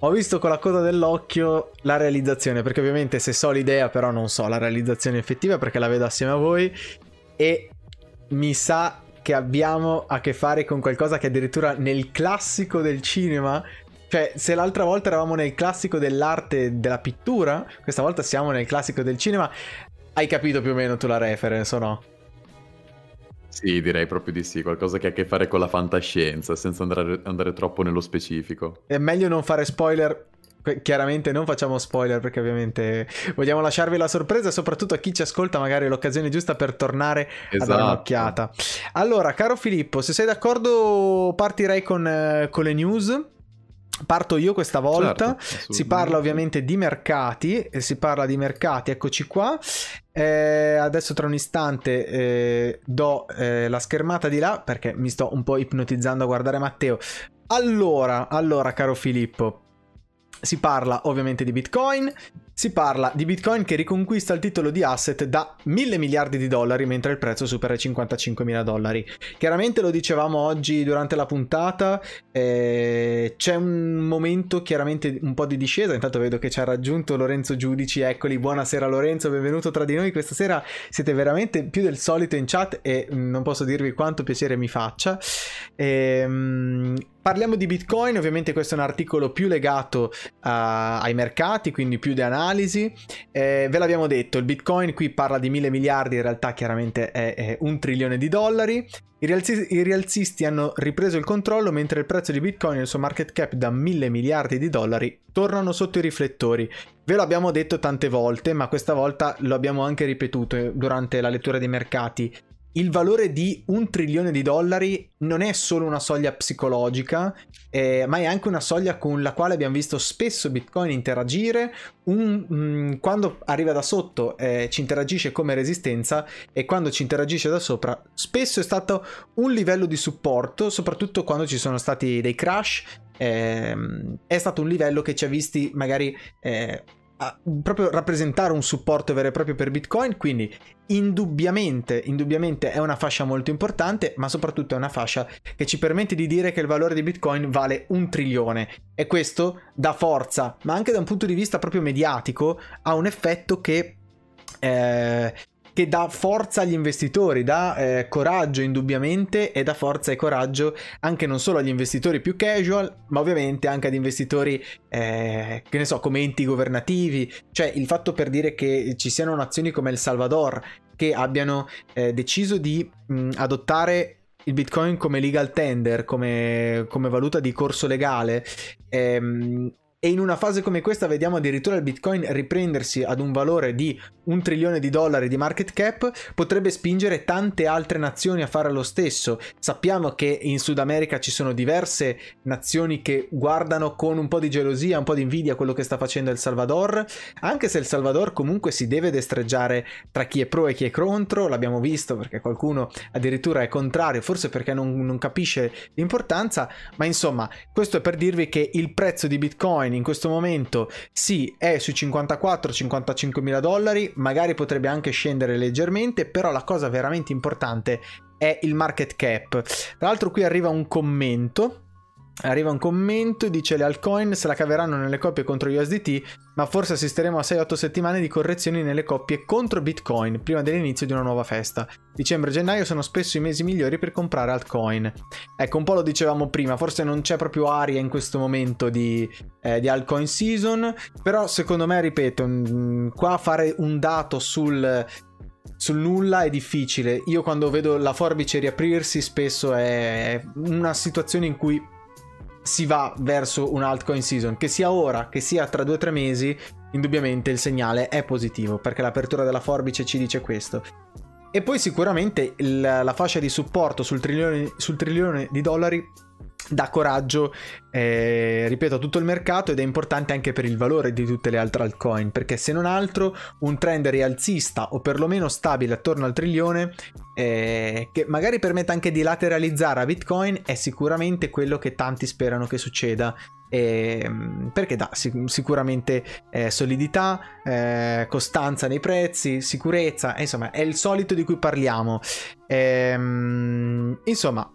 ho visto con la coda dell'occhio la realizzazione, perché ovviamente se so l'idea, però non so la realizzazione effettiva perché la vedo assieme a voi e mi sa che abbiamo a che fare con qualcosa che addirittura nel classico del cinema cioè, se l'altra volta eravamo nel classico dell'arte della pittura, questa volta siamo nel classico del cinema. Hai capito più o meno tu la reference o no? Sì, direi proprio di sì, qualcosa che ha a che fare con la fantascienza, senza andare, andare troppo nello specifico. È meglio non fare spoiler chiaramente non facciamo spoiler perché ovviamente vogliamo lasciarvi la sorpresa soprattutto a chi ci ascolta magari l'occasione giusta per tornare esatto. a dare esatto. un'occhiata allora caro Filippo se sei d'accordo partirei con, eh, con le news Parto io questa volta, certo, si parla ovviamente di mercati, si parla di mercati, eccoci qua. Eh, adesso tra un istante eh, do eh, la schermata di là perché mi sto un po' ipnotizzando a guardare Matteo. Allora, allora caro Filippo, si parla ovviamente di Bitcoin, si parla di Bitcoin che riconquista il titolo di asset da mille miliardi di dollari mentre il prezzo supera i 55 mila dollari. Chiaramente lo dicevamo oggi durante la puntata, eh, c'è un momento chiaramente un po' di discesa, intanto vedo che ci ha raggiunto Lorenzo Giudici, eccoli, buonasera Lorenzo, benvenuto tra di noi, questa sera siete veramente più del solito in chat e non posso dirvi quanto piacere mi faccia. Ehm, Parliamo di Bitcoin, ovviamente questo è un articolo più legato uh, ai mercati, quindi più di analisi. Eh, ve l'abbiamo detto, il Bitcoin qui parla di mille miliardi, in realtà chiaramente è, è un trilione di dollari. I, rialzi- I, rialzisti hanno ripreso il controllo mentre il prezzo di Bitcoin e il suo market cap da mille miliardi di dollari tornano sotto i riflettori. Ve lo abbiamo detto tante volte, ma questa volta lo abbiamo anche ripetuto durante la lettura dei mercati il valore di un trilione di dollari non è solo una soglia psicologica, eh, ma è anche una soglia con la quale abbiamo visto spesso Bitcoin interagire. Un, mm, quando arriva da sotto eh, ci interagisce come resistenza e quando ci interagisce da sopra spesso è stato un livello di supporto, soprattutto quando ci sono stati dei crash. Eh, è stato un livello che ci ha visti magari eh, proprio rappresentare un supporto vero e proprio per Bitcoin, quindi indubbiamente, indubbiamente è una fascia molto importante, ma soprattutto è una fascia che ci permette di dire che il valore di Bitcoin vale un trilione. E questo dà forza, ma anche da un punto di vista proprio mediatico, ha un effetto che eh, che dà forza agli investitori, dà eh, coraggio indubbiamente e dà forza e coraggio anche non solo agli investitori più casual, ma ovviamente anche ad investitori, eh, che ne so, come enti governativi. Cioè il fatto per dire che ci siano nazioni come El Salvador che abbiano eh, deciso di mh, adottare il Bitcoin come legal tender, come, come valuta di corso legale, ehm, e in una fase come questa vediamo addirittura il Bitcoin riprendersi ad un valore di un trilione di dollari di market cap, potrebbe spingere tante altre nazioni a fare lo stesso. Sappiamo che in Sud America ci sono diverse nazioni che guardano con un po' di gelosia, un po' di invidia quello che sta facendo El Salvador, anche se El Salvador comunque si deve destreggiare tra chi è pro e chi è contro, l'abbiamo visto perché qualcuno addirittura è contrario, forse perché non, non capisce l'importanza, ma insomma questo è per dirvi che il prezzo di Bitcoin Bitcoin in questo momento sì è sui 54-55 mila dollari, magari potrebbe anche scendere leggermente, però la cosa veramente importante è il market cap. Tra l'altro qui arriva un commento Arriva un commento e dice le altcoin se la caveranno nelle coppie contro USDT, ma forse assisteremo a 6-8 settimane di correzioni nelle coppie contro Bitcoin prima dell'inizio di una nuova festa. Dicembre e gennaio sono spesso i mesi migliori per comprare altcoin. Ecco, un po' lo dicevamo prima, forse non c'è proprio aria in questo momento di, eh, di altcoin season, però secondo me, ripeto, mm, qua fare un dato sul sul nulla è difficile. Io quando vedo la forbice riaprirsi spesso è una situazione in cui si va verso un altcoin season, che sia ora, che sia tra due o tre mesi, indubbiamente il segnale è positivo, perché l'apertura della forbice ci dice questo. E poi sicuramente il, la fascia di supporto sul trilione, sul trilione di dollari dà coraggio, eh, ripeto, a tutto il mercato ed è importante anche per il valore di tutte le altre altcoin, perché se non altro un trend rialzista o perlomeno stabile attorno al trilione, eh, che magari permette anche di lateralizzare a Bitcoin, è sicuramente quello che tanti sperano che succeda. Eh, perché dà sic- sicuramente eh, solidità, eh, costanza nei prezzi, sicurezza, insomma è il solito di cui parliamo. Ehm, insomma,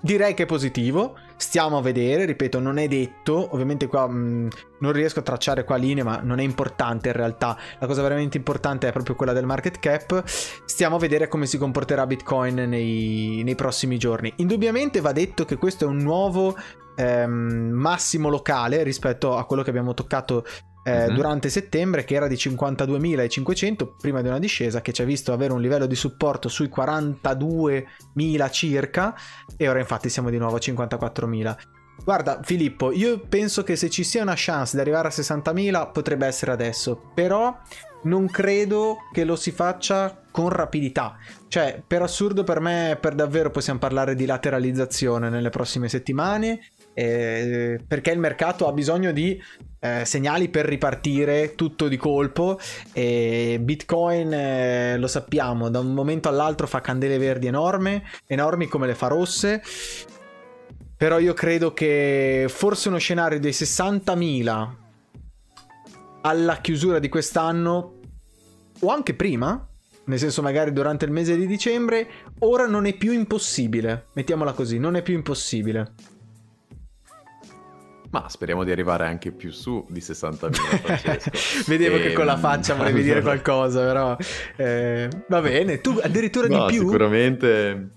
Direi che è positivo, stiamo a vedere, ripeto, non è detto, ovviamente qua mh, mm, non riesco a tracciare qua linee, ma non è importante in realtà, la cosa veramente importante è proprio quella del market cap, stiamo a vedere come si comporterà Bitcoin nei, nei prossimi giorni. Indubbiamente va detto che questo è un nuovo ehm, massimo locale rispetto a quello che abbiamo toccato eh, uh-huh. durante settembre che era di 52.500 prima di una discesa che ci ha visto avere un livello di supporto sui 42.000 circa e ora infatti siamo di nuovo a 54.000. Guarda Filippo, io penso che se ci sia una chance di arrivare a 60.000 potrebbe essere adesso, però non credo che lo si faccia con rapidità. Cioè, per assurdo per me, per davvero possiamo parlare di lateralizzazione nelle prossime settimane eh, perché il mercato ha bisogno di eh, segnali per ripartire tutto di colpo. E Bitcoin eh, lo sappiamo da un momento all'altro fa candele verdi enorme, enormi come le fa rosse. Però io credo che forse uno scenario dei 60.000 alla chiusura di quest'anno o anche prima nel senso magari durante il mese di dicembre ora non è più impossibile. Mettiamola così non è più impossibile ma speriamo di arrivare anche più su di 60.000 *laughs* Vedevo e... che con la ehm, faccia volevi dire *laughs* qualcosa, però eh, va bene, tu addirittura no, di più. Sicuramente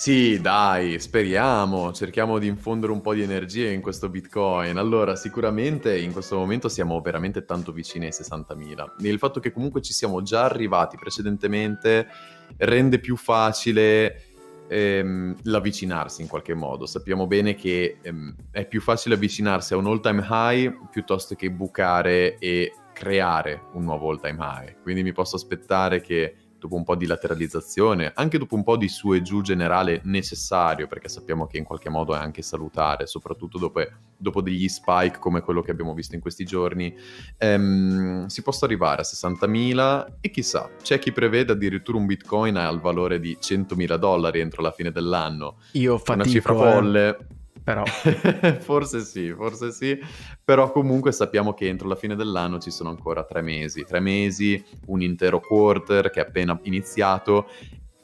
sì, dai, speriamo, cerchiamo di infondere un po' di energia in questo Bitcoin. Allora, sicuramente in questo momento siamo veramente tanto vicini ai 60.000. E il fatto che comunque ci siamo già arrivati precedentemente rende più facile ehm, l'avvicinarsi in qualche modo. Sappiamo bene che ehm, è più facile avvicinarsi a un all time high piuttosto che bucare e creare un nuovo all time high. Quindi mi posso aspettare che dopo un po' di lateralizzazione, anche dopo un po' di su e giù generale necessario, perché sappiamo che in qualche modo è anche salutare, soprattutto dopo, dopo degli spike come quello che abbiamo visto in questi giorni, ehm, si possa arrivare a 60.000 e chissà, c'è chi prevede addirittura un bitcoin al valore di 100.000 dollari entro la fine dell'anno. Io fatico, Una cifra folle. Eh però. *laughs* forse sì, forse sì, però comunque sappiamo che entro la fine dell'anno ci sono ancora tre mesi, tre mesi, un intero quarter che è appena iniziato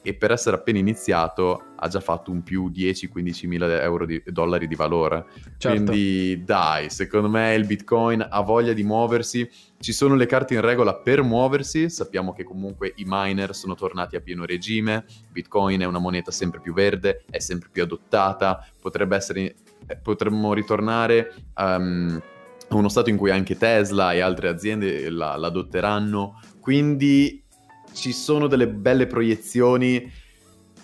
e per essere appena iniziato ha già fatto un più 10-15 mila euro di dollari di valore. Certo. Quindi dai, secondo me il Bitcoin ha voglia di muoversi, ci sono le carte in regola per muoversi, sappiamo che comunque i miner sono tornati a pieno regime, Bitcoin è una moneta sempre più verde, è sempre più adottata, potrebbe essere, eh, potremmo ritornare... Um, a uno stato in cui anche Tesla e altre aziende la, l'adotteranno, quindi ci sono delle belle proiezioni.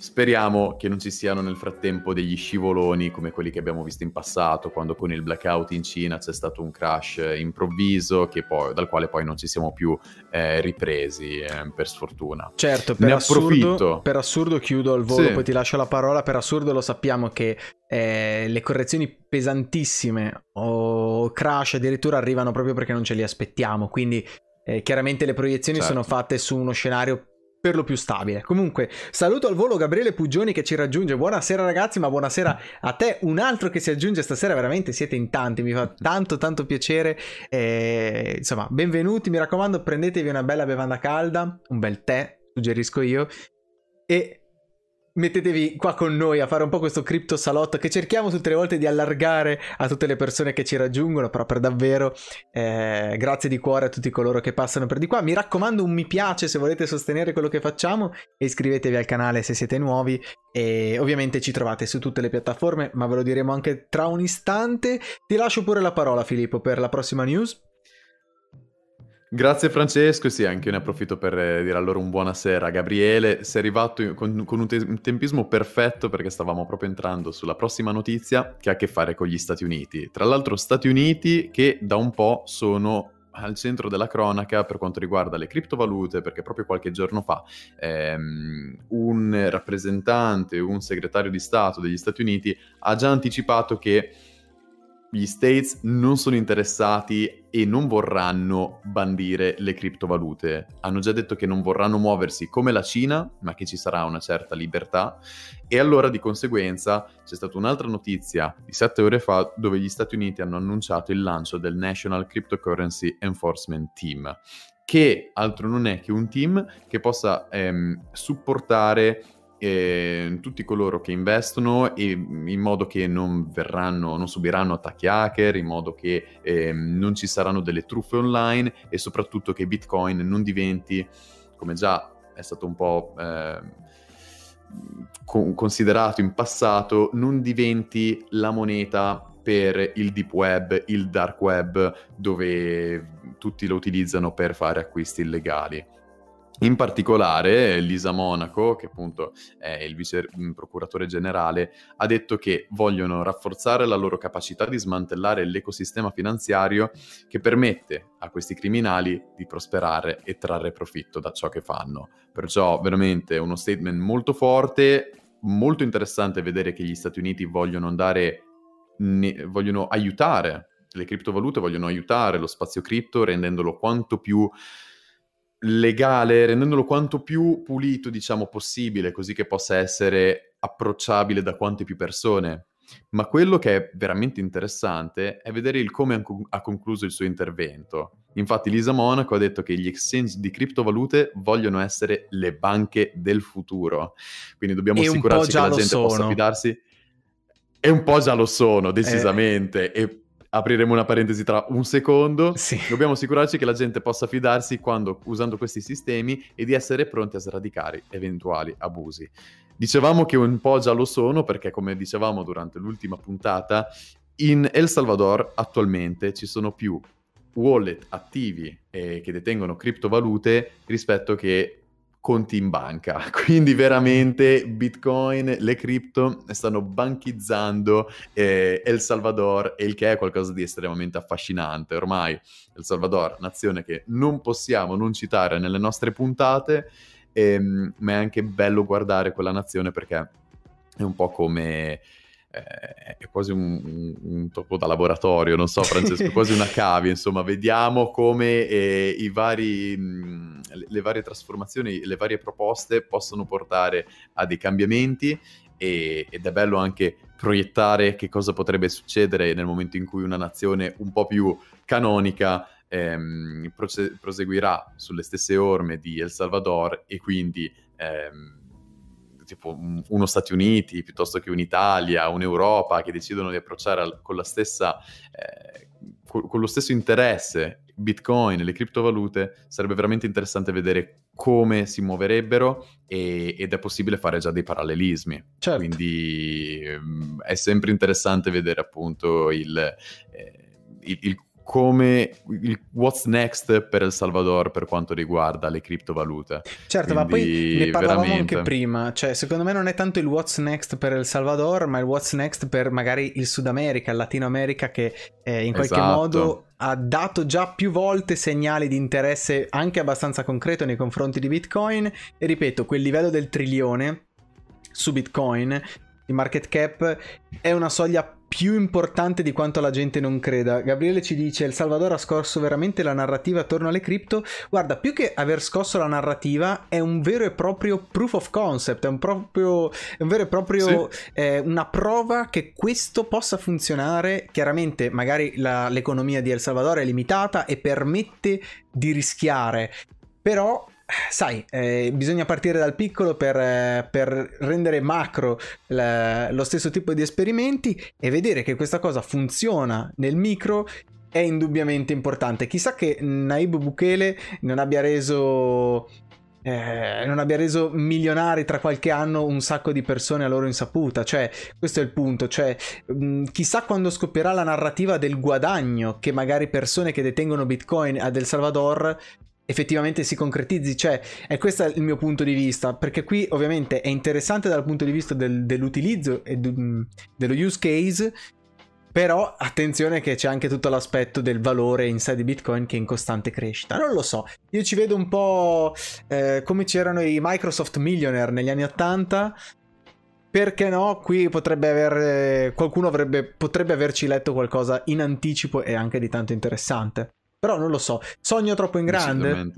Speriamo che non ci siano nel frattempo degli scivoloni come quelli che abbiamo visto in passato, quando con il blackout in Cina c'è stato un crash improvviso poi, dal quale poi non ci siamo più eh, ripresi, eh, per sfortuna. Certo, per assurdo, per assurdo, chiudo al volo, sì. poi ti lascio la parola, per assurdo lo sappiamo che eh, le correzioni pesantissime o crash addirittura arrivano proprio perché non ce li aspettiamo, quindi eh, chiaramente le proiezioni certo. sono fatte su uno scenario per lo più stabile. Comunque, saluto al volo Gabriele Pugioni che ci raggiunge. Buonasera ragazzi, ma buonasera a te. Un altro che si aggiunge stasera, veramente siete in tanti, mi fa tanto tanto piacere. Eh, insomma, benvenuti, mi raccomando, prendetevi una bella bevanda calda, un bel tè, suggerisco io. E mettetevi qua con noi a fare un po' questo cripto salotto che cerchiamo tutte le volte di allargare a tutte le persone che ci raggiungono, però per davvero eh, grazie di cuore a tutti coloro che passano per di qua. Mi raccomando un mi piace se volete sostenere quello che facciamo e iscrivetevi al canale se siete nuovi e ovviamente ci trovate su tutte le piattaforme, ma ve lo diremo anche tra un istante. Ti lascio pure la parola Filippo per la prossima news. Grazie Francesco, sì, anche io ne approfitto per eh, dire allora un buonasera Gabriele. Sei arrivato con, con un, te- un, tempismo perfetto perché stavamo proprio entrando sulla prossima notizia che ha a che fare con gli Stati Uniti. Tra l'altro Stati Uniti che da un po' sono al centro della cronaca per quanto riguarda le criptovalute, perché proprio qualche giorno fa ehm, un rappresentante, un segretario di Stato degli Stati Uniti ha già anticipato che gli States non sono interessati e non vorranno bandire le criptovalute. Hanno già detto che non vorranno muoversi come la Cina, ma che ci sarà una certa libertà. E allora di conseguenza c'è stata un'altra notizia di sette ore fa dove gli Stati Uniti hanno annunciato il lancio del National Cryptocurrency Enforcement Team, che altro non è che un team che possa ehm, supportare eh, tutti coloro che investono in modo che non verranno, non subiranno attacchi hacker, in modo che eh, non ci saranno delle truffe online e soprattutto che Bitcoin non diventi, come già è stato un po' eh, considerato in passato, non diventi la moneta per il deep web, il dark web, dove tutti lo utilizzano per fare acquisti illegali. In particolare Lisa Monaco, che appunto è il vice mm, procuratore generale, ha detto che vogliono rafforzare la loro capacità di smantellare l'ecosistema finanziario che permette a questi criminali di prosperare e trarre profitto da ciò che fanno. Perciò veramente uno statement molto forte, molto interessante vedere che gli Stati Uniti vogliono andare, ne, vogliono aiutare le criptovalute, vogliono aiutare lo spazio cripto rendendolo quanto più legale, rendendolo quanto più pulito, diciamo, possibile, così che possa essere approcciabile da quante più persone. Ma quello che è veramente interessante è vedere il come ha concluso il suo intervento. Infatti Lisa Monaco ha detto che gli exchange di criptovalute vogliono essere le banche del futuro. Quindi dobbiamo e assicurarci che la gente sono. possa fidarsi. E un po' già lo sono, decisamente. Eh. E apriremo una parentesi tra un secondo. Sì. Dobbiamo assicurarci che la gente possa fidarsi quando, usando questi sistemi e di essere pronti a sradicare eventuali abusi. Dicevamo che un po' già lo sono perché, come dicevamo durante l'ultima puntata, in El Salvador attualmente ci sono più wallet attivi eh, che detengono criptovalute rispetto che conti in banca. *laughs* Quindi veramente Bitcoin, le cripto stanno banchizzando eh, El Salvador, il che è qualcosa di estremamente affascinante. Ormai El Salvador, nazione che non possiamo non citare nelle nostre puntate, ehm, ma è anche bello guardare quella nazione perché è un po' come è quasi un, un, un, topo da laboratorio, non so Francesco, quasi una *laughs* cavia, insomma, vediamo come eh, i vari, mh, le varie trasformazioni, le varie proposte possono portare a dei cambiamenti e, ed è bello anche proiettare che cosa potrebbe succedere nel momento in cui una nazione un po' più canonica ehm, proseguirà sulle stesse orme di El Salvador e quindi... Ehm, tipo uno Stati Uniti piuttosto che un'Italia, un'Europa che decidono di approcciare al, con la stessa, eh, con, con lo stesso interesse Bitcoin, le criptovalute, sarebbe veramente interessante vedere come si muoverebbero e, ed è possibile fare già dei parallelismi. Certo. Quindi ehm, è sempre interessante vedere appunto il, eh, il, il come il what's next per El Salvador per quanto riguarda le criptovalute. Certo, Quindi, ma poi ne parlavamo veramente... anche prima, cioè secondo me non è tanto il what's next per El Salvador, ma il what's next per magari il Sud America, il Latino America che eh, in qualche esatto. modo ha dato già più volte segnali di interesse anche abbastanza concreto nei confronti di Bitcoin e ripeto, quel livello del trilione su Bitcoin di market cap è una soglia più importante di quanto la gente non creda. Gabriele ci dice: El Salvador ha scosso veramente la narrativa attorno alle cripto. Guarda, più che aver scosso la narrativa, è un vero e proprio proof of concept, è un, proprio, è un vero e proprio sì. eh, una prova che questo possa funzionare. Chiaramente, magari la, l'economia di El Salvador è limitata e permette di rischiare. Però sai, eh, bisogna partire dal piccolo per, eh, per rendere macro la, lo stesso tipo di esperimenti e vedere che questa cosa funziona nel micro è indubbiamente importante. Chissà che Naib Bukele non abbia reso eh, non abbia reso milionari tra qualche anno un sacco di persone a loro insaputa. Cioè, questo è il punto. Cioè, mh, mm, chissà quando scoppierà la narrativa del guadagno che magari persone che detengono Bitcoin ad El Salvador effettivamente si concretizzi, cioè è questo il mio punto di vista, perché qui ovviamente è interessante dal punto di vista del, dell'utilizzo e d- dello use case, però attenzione che c'è anche tutto l'aspetto del valore in sé di Bitcoin che è in costante crescita. Non lo so, io ci vedo un po' eh, come c'erano i Microsoft Millionaire negli anni 80. Perché no? Qui potrebbe aver. Qualcuno avrebbe, potrebbe averci letto qualcosa in anticipo e anche di tanto interessante. Però non lo so, sogno troppo in grande?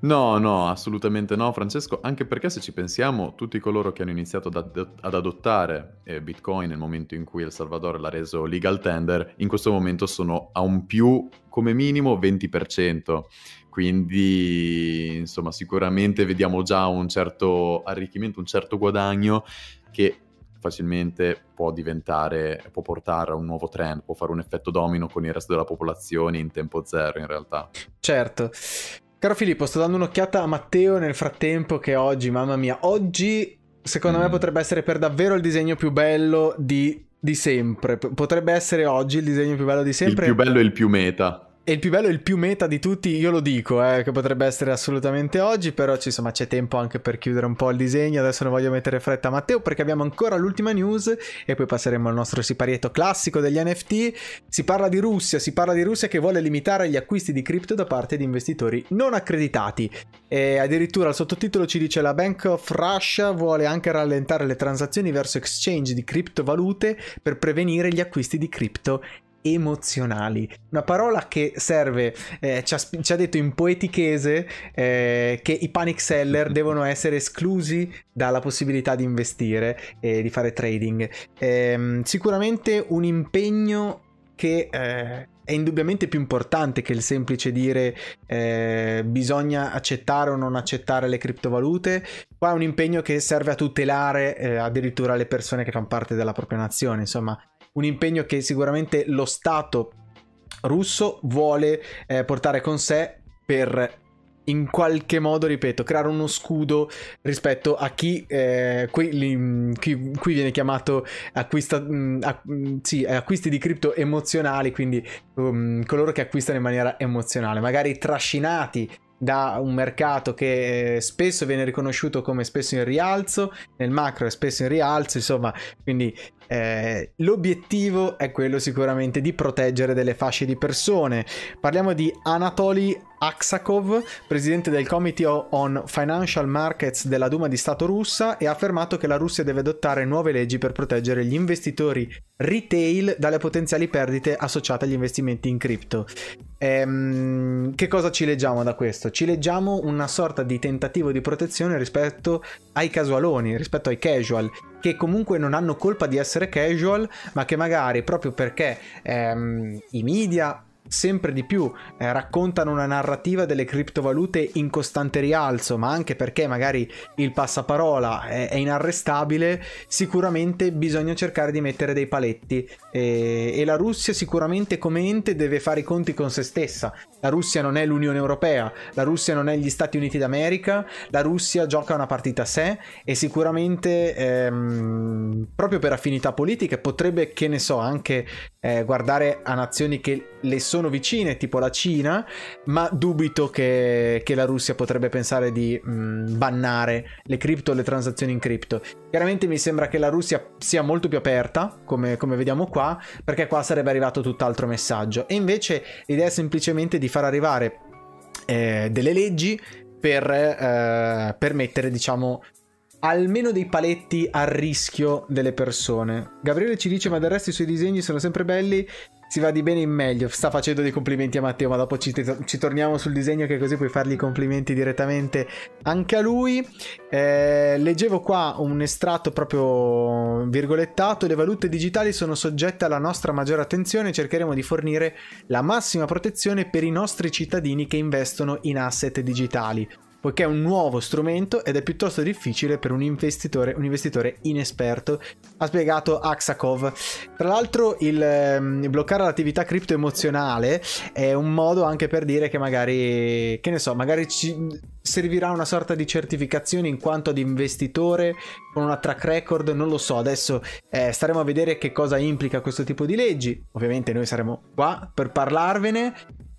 No, no, assolutamente no, Francesco, anche perché se ci pensiamo, tutti coloro che hanno iniziato ad, ad adottare eh, Bitcoin nel momento in cui El Salvador l'ha reso legal tender, in questo momento sono a un più, come minimo, 20%. Quindi, insomma, sicuramente vediamo già un certo arricchimento, un certo guadagno che facilmente può diventare, può portare a un nuovo trend, può fare un effetto domino con il resto della popolazione in tempo zero in realtà. Certo. Caro Filippo, sto dando un'occhiata a Matteo nel frattempo che oggi, mamma mia, oggi secondo mm. me potrebbe essere per davvero il disegno più bello di, di sempre. Potrebbe essere oggi il disegno più bello di sempre. Il più bello e il più meta. E il più bello il più meta di tutti, io lo dico, eh, che potrebbe essere assolutamente oggi, però insomma, c'è tempo anche per chiudere un po' il disegno. Adesso non voglio mettere fretta a Matteo perché abbiamo ancora l'ultima news e poi passeremo al nostro siparietto classico degli NFT. Si parla di Russia, si parla di Russia che vuole limitare gli acquisti di cripto da parte di investitori non accreditati. E addirittura il sottotitolo ci dice la Bank of Russia vuole anche rallentare le transazioni verso exchange di criptovalute per prevenire gli acquisti di cripto emozionali. Una parola che serve, eh, ci, ha, ci, ha, detto in poetichese eh, che i panic seller *laughs* devono essere esclusi dalla possibilità di investire e di fare trading. Eh, sicuramente un impegno che eh, è indubbiamente più importante che il semplice dire eh, bisogna accettare o non accettare le criptovalute. Qua è un impegno che serve a tutelare eh, addirittura le persone che fanno parte della propria nazione. Insomma, un impegno che sicuramente lo Stato russo vuole eh, portare con sé per in qualche modo, ripeto, creare uno scudo rispetto a chi, eh, qui, li, qui, qui, viene chiamato acquista, mh, mm, a, mh, mm, sì, acquisti di cripto emozionali, quindi um, coloro che acquistano in maniera emozionale, magari trascinati da un mercato che eh, spesso viene riconosciuto come spesso in rialzo, nel macro è spesso in rialzo, insomma, quindi eh, l'obiettivo è quello sicuramente di proteggere delle fasce di persone. Parliamo di Anatoly Aksakov, presidente del Committee on Financial Markets della Duma di Stato russa, e ha affermato che la Russia deve adottare nuove leggi per proteggere gli investitori retail dalle potenziali perdite associate agli investimenti in cripto. Ehm, che cosa ci leggiamo da questo? Ci leggiamo una sorta di tentativo di protezione rispetto ai casualoni, rispetto ai casual, che comunque non hanno colpa di essere casual, ma che magari proprio perché ehm, i media sempre di più eh, raccontano una narrativa delle criptovalute in costante rialzo, ma anche perché magari il passaparola è, è inarrestabile, sicuramente bisogna cercare di mettere dei paletti e, e, la Russia sicuramente come ente deve fare i conti con se stessa. La Russia non è l'Unione Europea, la Russia non è gli Stati Uniti d'America, la Russia gioca una partita a sé e sicuramente ehm, proprio per affinità politiche potrebbe, che ne so, anche eh, guardare a nazioni che le sono vicine, tipo la Cina, ma dubito che, che la Russia potrebbe pensare di mh, mm, bannare le cripto, le transazioni in cripto. Chiaramente mi sembra che la Russia sia molto più aperta, come, come vediamo qua, perché qua sarebbe arrivato tutt'altro messaggio. E invece l'idea è semplicemente di far arrivare eh, delle leggi per eh, permettere, diciamo, almeno dei paletti a rischio delle persone. Gabriele ci dice: Ma del resto i suoi disegni sono sempre belli si va di bene in meglio. Sta facendo dei complimenti a Matteo, ma dopo ci, ci torniamo sul disegno che così puoi fargli i complimenti direttamente anche a lui. Eh, leggevo qua un estratto proprio virgolettato. Le valute digitali sono soggette alla nostra maggiore attenzione. Cercheremo di fornire la massima protezione per i nostri cittadini che investono in asset digitali poiché è un nuovo strumento ed è piuttosto difficile per un investitore, un investitore inesperto, ha spiegato Aksakov. Tra l'altro il, il bloccare l'attività cripto emozionale è un modo anche per dire che magari, che ne so, magari ci servirà una sorta di certificazione in quanto ad investitore con una track record, non lo so, adesso eh, staremo a vedere che cosa implica questo tipo di leggi, ovviamente noi saremo qua per parlarvene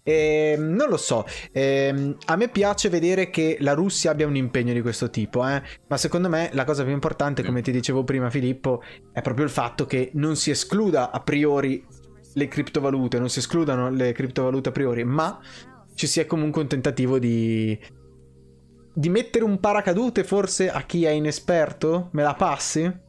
e, ehm, non lo so, eh, a me piace vedere che la Russia abbia un impegno di questo tipo, eh? ma secondo me la cosa più importante, come ti dicevo prima Filippo, è proprio il fatto che non si escluda a priori le criptovalute, non si escludano le criptovalute a priori, ma ci sia comunque un tentativo di, di mettere un paracadute forse a chi è inesperto? Me la passi?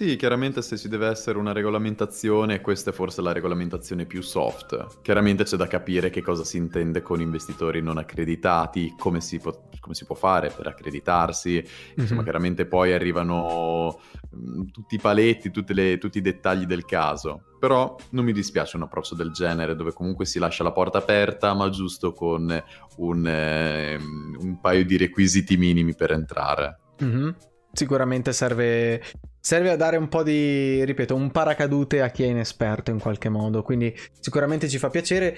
Sì, chiaramente se ci deve essere una regolamentazione, questa è forse la regolamentazione più soft. Chiaramente c'è da capire che cosa si intende con investitori non accreditati, come si, po- come si può fare per accreditarsi. Mm-hmm. Insomma, chiaramente poi arrivano mh, mm, tutti i paletti, le, tutti i dettagli del caso. Però non mi dispiace un approccio del genere, dove comunque si lascia la porta aperta, ma giusto con un, eh, un paio di requisiti minimi per entrare. Mm-hmm sicuramente serve, serve a dare un po' di, ripeto, un paracadute a chi è inesperto in qualche modo. Quindi sicuramente ci fa piacere.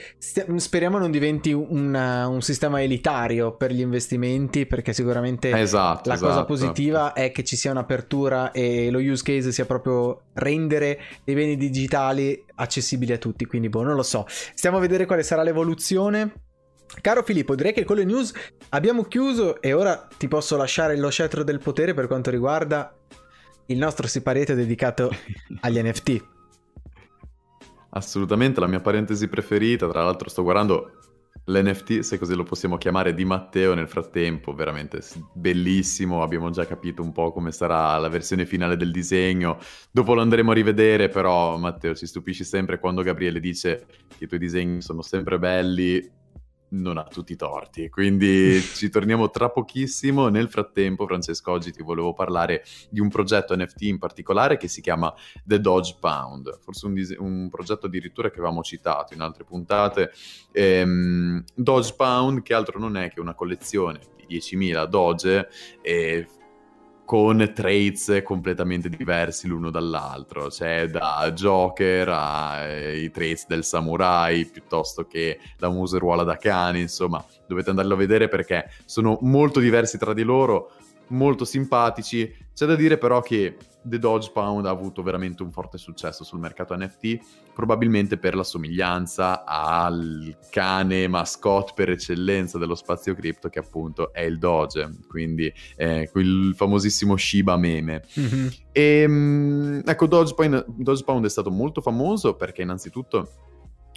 speriamo non diventi una, un sistema elitario per gli investimenti, perché sicuramente esatto, la esatto. cosa positiva è che ci sia un'apertura e lo use case sia proprio rendere i beni digitali accessibili a tutti. Quindi, boh, non lo so. Stiamo a vedere quale sarà l'evoluzione. Caro Filippo, direi che con le news abbiamo chiuso e ora ti posso lasciare lo scettro del potere per quanto riguarda il nostro siparietto dedicato *laughs* agli NFT. Assolutamente, la mia parentesi preferita, tra l'altro sto guardando l'NFT, se così lo possiamo chiamare, di Matteo nel frattempo, veramente bellissimo, abbiamo già capito un po' come sarà la versione finale del disegno, dopo lo andremo a rivedere, però Matteo ci stupisci sempre quando Gabriele dice che i tuoi disegni sono sempre belli, non ha tutti i torti. Quindi *laughs* ci torniamo tra pochissimo. Nel frattempo, Francesco, oggi ti volevo parlare di un progetto NFT in particolare che si chiama The Dodge Pound. Forse un, dis- un progetto addirittura che avevamo citato in altre puntate. Ehm, Dodge Pound, che altro non è che una collezione di 10.000 Doge. E con traits completamente diversi l'uno dall'altro, cioè da Joker ai traits del samurai piuttosto che la museruola da cane, insomma, dovete andarlo a vedere perché sono molto diversi tra di loro, molto simpatici. C'è da dire però che The Dodge Pound ha avuto veramente un forte successo sul mercato NFT, probabilmente per la somiglianza al cane mascotte per eccellenza dello spazio cripto che appunto è il Doge, quindi eh, quel famosissimo Shiba meme. Mm-hmm. E ehm, ecco, Dodge Pound, Dodge Pound è stato molto famoso perché innanzitutto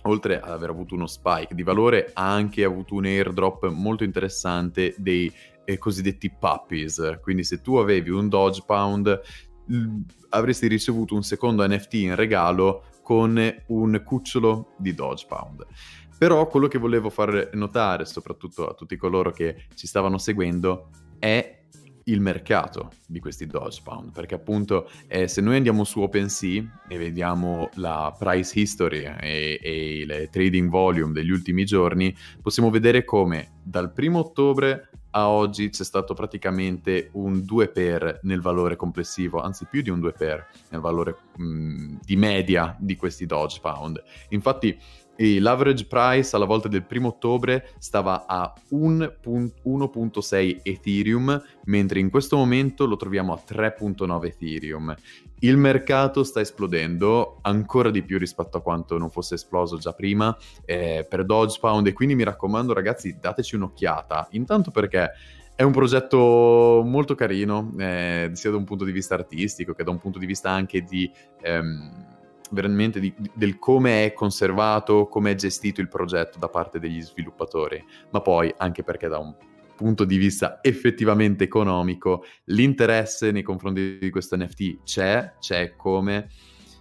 oltre ad aver avuto uno spike di valore, ha anche avuto un airdrop molto interessante dei eh, cosiddetti puppies. Quindi se tu avevi un Dodge Pound, avresti ricevuto un secondo NFT in regalo con un cucciolo di Dodge Pound. Però quello che volevo far notare, soprattutto a tutti coloro che ci stavano seguendo, è il mercato di questi Dodge Pound, perché appunto eh, se noi andiamo su OpenSea e vediamo la price history e, e il trading volume degli ultimi giorni, possiamo vedere come dal primo ottobre a oggi c'è stato praticamente un 2 per nel valore complessivo, anzi più di un 2 per nel valore mh, di media di questi Dodge Pound. Infatti l'average price alla volta del primo ottobre stava a 1.6 Ethereum, mentre in questo momento lo troviamo a 3.9 Ethereum. Il mercato sta esplodendo ancora di più rispetto a quanto non fosse esploso già prima eh, per Dogepound e quindi mi raccomando ragazzi dateci un'occhiata, intanto perché è un progetto molto carino, eh, sia da un punto di vista artistico che da un punto di vista anche di... Ehm, veramente di, del come è conservato, come è gestito il progetto da parte degli sviluppatori, ma poi anche perché da un punto di vista effettivamente economico l'interesse nei confronti di questo NFT c'è, c'è come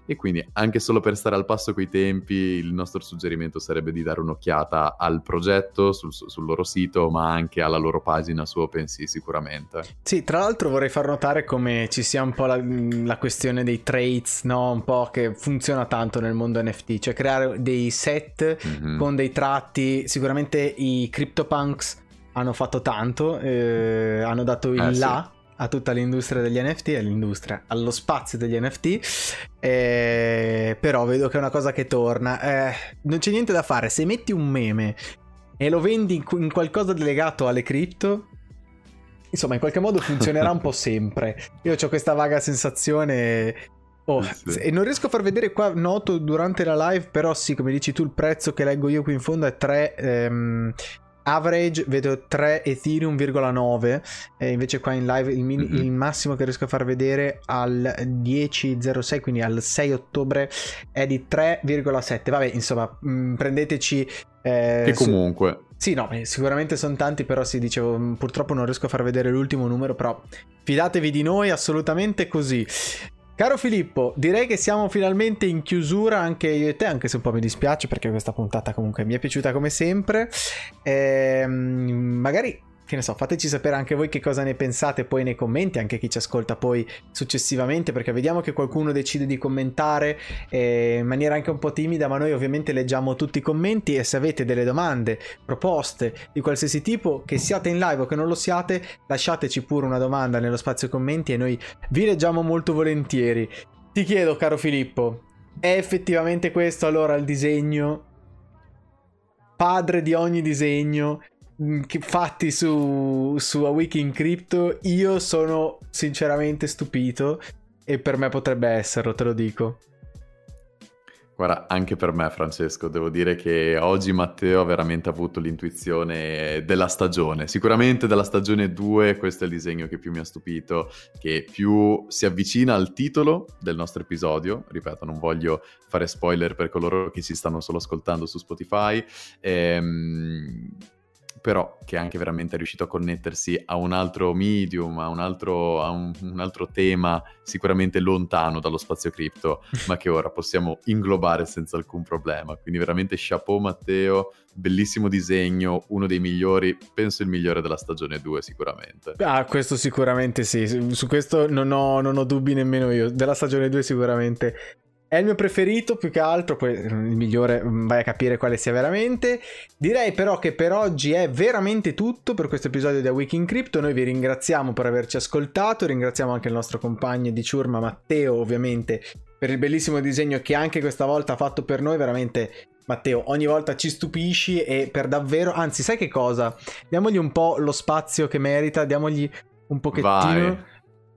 e quindi anche solo per stare al passo coi tempi il nostro suggerimento sarebbe di dare un'occhiata al progetto sul, sul loro sito ma anche alla loro pagina su OpenSea sicuramente. Sì, tra l'altro vorrei far notare come ci sia un po' la, la questione dei traits, no? Un po' che funziona tanto nel mondo NFT, cioè creare dei set mm-hmm. con dei tratti, sicuramente i CryptoPunks hanno fatto tanto, eh, hanno dato il eh, là a tutta l'industria degli NFT, all'industria, allo spazio degli NFT, eh, però vedo che è una cosa che torna. Eh, non c'è niente da fare, se metti un meme e lo vendi in qualcosa legato alle cripto, insomma in qualche modo funzionerà un po' *laughs* sempre. Io ho questa vaga sensazione... Oh, sì. E non riesco a far vedere qua, noto durante la live, però sì, come dici tu, il prezzo che leggo io qui in fondo è 3 ehm, average vedo 3 Ethereum,9 e invece qua in live il, mini, mm-hmm. il, massimo che riesco a far vedere al 10.06 quindi al 6 ottobre è di 3,7 vabbè insomma mh, mm, prendeteci eh, che comunque. Su... sì no sicuramente sono tanti però sì dicevo mm, purtroppo non riesco a far vedere l'ultimo numero però fidatevi di noi assolutamente così Caro Filippo, direi che siamo finalmente in chiusura anche io e te, anche se un po' mi dispiace perché questa puntata comunque mi è piaciuta come sempre. Ehm, magari che ne so, fateci sapere anche voi che cosa ne pensate poi nei commenti, anche chi ci ascolta poi successivamente, perché vediamo che qualcuno decide di commentare eh, in maniera anche un po' timida, ma noi ovviamente leggiamo tutti i commenti e se avete delle domande, proposte di qualsiasi tipo, che siate in live o che non lo siate, lasciateci pure una domanda nello spazio commenti e noi vi leggiamo molto volentieri. Ti chiedo, caro Filippo, è effettivamente questo allora il disegno? Padre di ogni disegno fatti su, su A Week in Crypto, io sono sinceramente stupito e per me potrebbe esserlo, te lo dico. Guarda, anche per me Francesco, devo dire che oggi Matteo ha veramente avuto l'intuizione della stagione. Sicuramente della stagione 2 questo è il disegno che più mi ha stupito, che più si avvicina al titolo del nostro episodio. Ripeto, non voglio fare spoiler per coloro che ci stanno solo ascoltando su Spotify. Ehm però che è anche veramente riuscito a connettersi a un altro medium, a un altro, a un, un altro tema sicuramente lontano dallo spazio cripto, *laughs* ma che ora possiamo inglobare senza alcun problema. Quindi veramente chapeau Matteo, bellissimo disegno, uno dei migliori, penso il migliore della stagione 2 sicuramente. Ah, questo sicuramente sì, su questo non ho, non ho dubbi nemmeno io, della stagione 2 sicuramente è il mio preferito più che altro, il migliore mm, vai a capire quale sia veramente. Direi però che per oggi è veramente tutto per questo episodio di A Week in Crypto. Noi vi ringraziamo per averci ascoltato, ringraziamo anche il nostro compagno di ciurma Matteo ovviamente per il bellissimo disegno che anche questa volta ha fatto per noi, veramente Matteo, ogni volta ci stupisci e per davvero, anzi sai che cosa? Diamogli un po' lo spazio che merita, diamogli un pochettino... Vai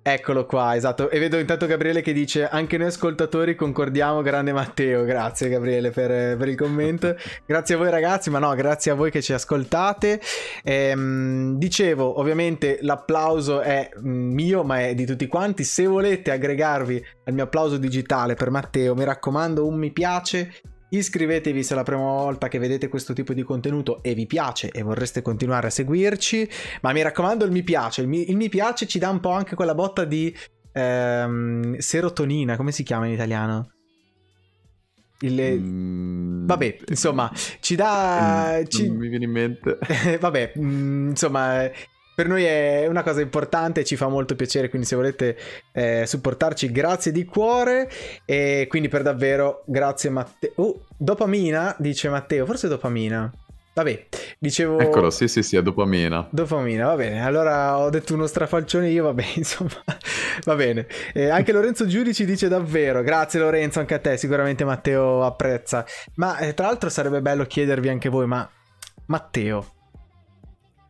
Eccolo qua, esatto. E vedo intanto Gabriele che dice: Anche noi ascoltatori concordiamo, grande Matteo. Grazie, Gabriele, per, per il commento. *laughs* grazie a voi, ragazzi. Ma no, grazie a voi che ci ascoltate. Ehm, dicevo, ovviamente l'applauso è mm, mio, ma è di tutti quanti. Se volete aggregarvi al mio applauso digitale per Matteo, mi raccomando, un mi piace Iscrivetevi se è la prima volta che vedete questo tipo di contenuto e vi piace e vorreste continuare a seguirci, ma mi raccomando il mi piace, il mi, il mi piace ci dà un po' anche quella botta di ehm, serotonina, come si chiama in italiano? Il... Mm, vabbè, insomma, ci dà... Ci... Non mi viene in mente. *laughs* vabbè, mm, insomma, per noi è una cosa importante, ci fa molto piacere, quindi se volete eh, supportarci, grazie di cuore. E quindi per davvero, grazie Matteo. Uh, dopamina, dice Matteo, forse dopamina. Vabbè, dicevo... Eccolo, sì, sì, sì, è dopamina. Dopamina, va bene. Allora ho detto uno strafalcione io, va bene, *laughs* insomma. va bene. Eh, anche Lorenzo Giudici dice davvero, grazie Lorenzo, anche a te, sicuramente Matteo apprezza. Ma eh, tra l'altro sarebbe bello chiedervi anche voi, ma Matteo,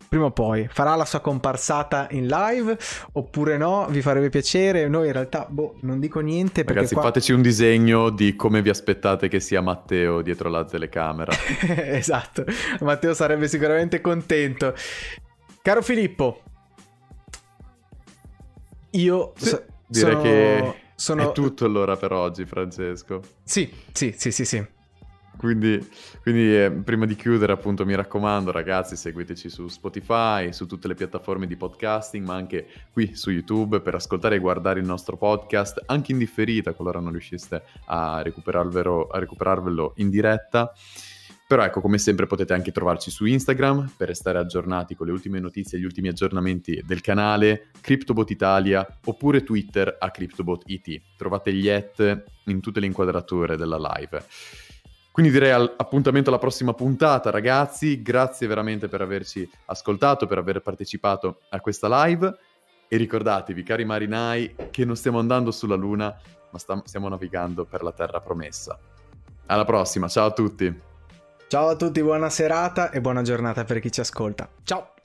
prima o poi farà la sua comparsata in live oppure no? Vi farebbe piacere? Noi in realtà, boh, non dico niente. Ragazzi, qua... fateci un disegno di come vi aspettate che sia Matteo dietro la telecamera. *laughs* esatto, Matteo sarebbe sicuramente contento. Caro Filippo, io sì, so- direi sono... che sono... è tutto allora per oggi, Francesco. Sì, sì, sì, sì, sì. Quindi, quindi eh, prima di chiudere, appunto, mi raccomando, ragazzi, seguiteci su Spotify, su tutte le piattaforme di podcasting, ma anche qui su YouTube per ascoltare e guardare il nostro podcast, anche in differita, qualora non riusciste a recuperarvelo, a recuperarvelo in diretta. Però ecco, come sempre potete anche trovarci su Instagram per restare aggiornati con le ultime notizie e gli ultimi aggiornamenti del canale, CryptoBot Italia, oppure Twitter a CryptoBotIT. Trovate gli at in tutte le inquadrature della live. Quindi direi al- appuntamento alla prossima puntata, ragazzi. Grazie veramente per averci ascoltato, per aver partecipato a questa live. E ricordatevi, cari marinai, che non stiamo andando sulla Luna, ma sta- stiamo navigando per la terra promessa. Alla prossima, ciao a tutti. Ciao a tutti, buona serata e buona giornata per chi ci ascolta. Ciao!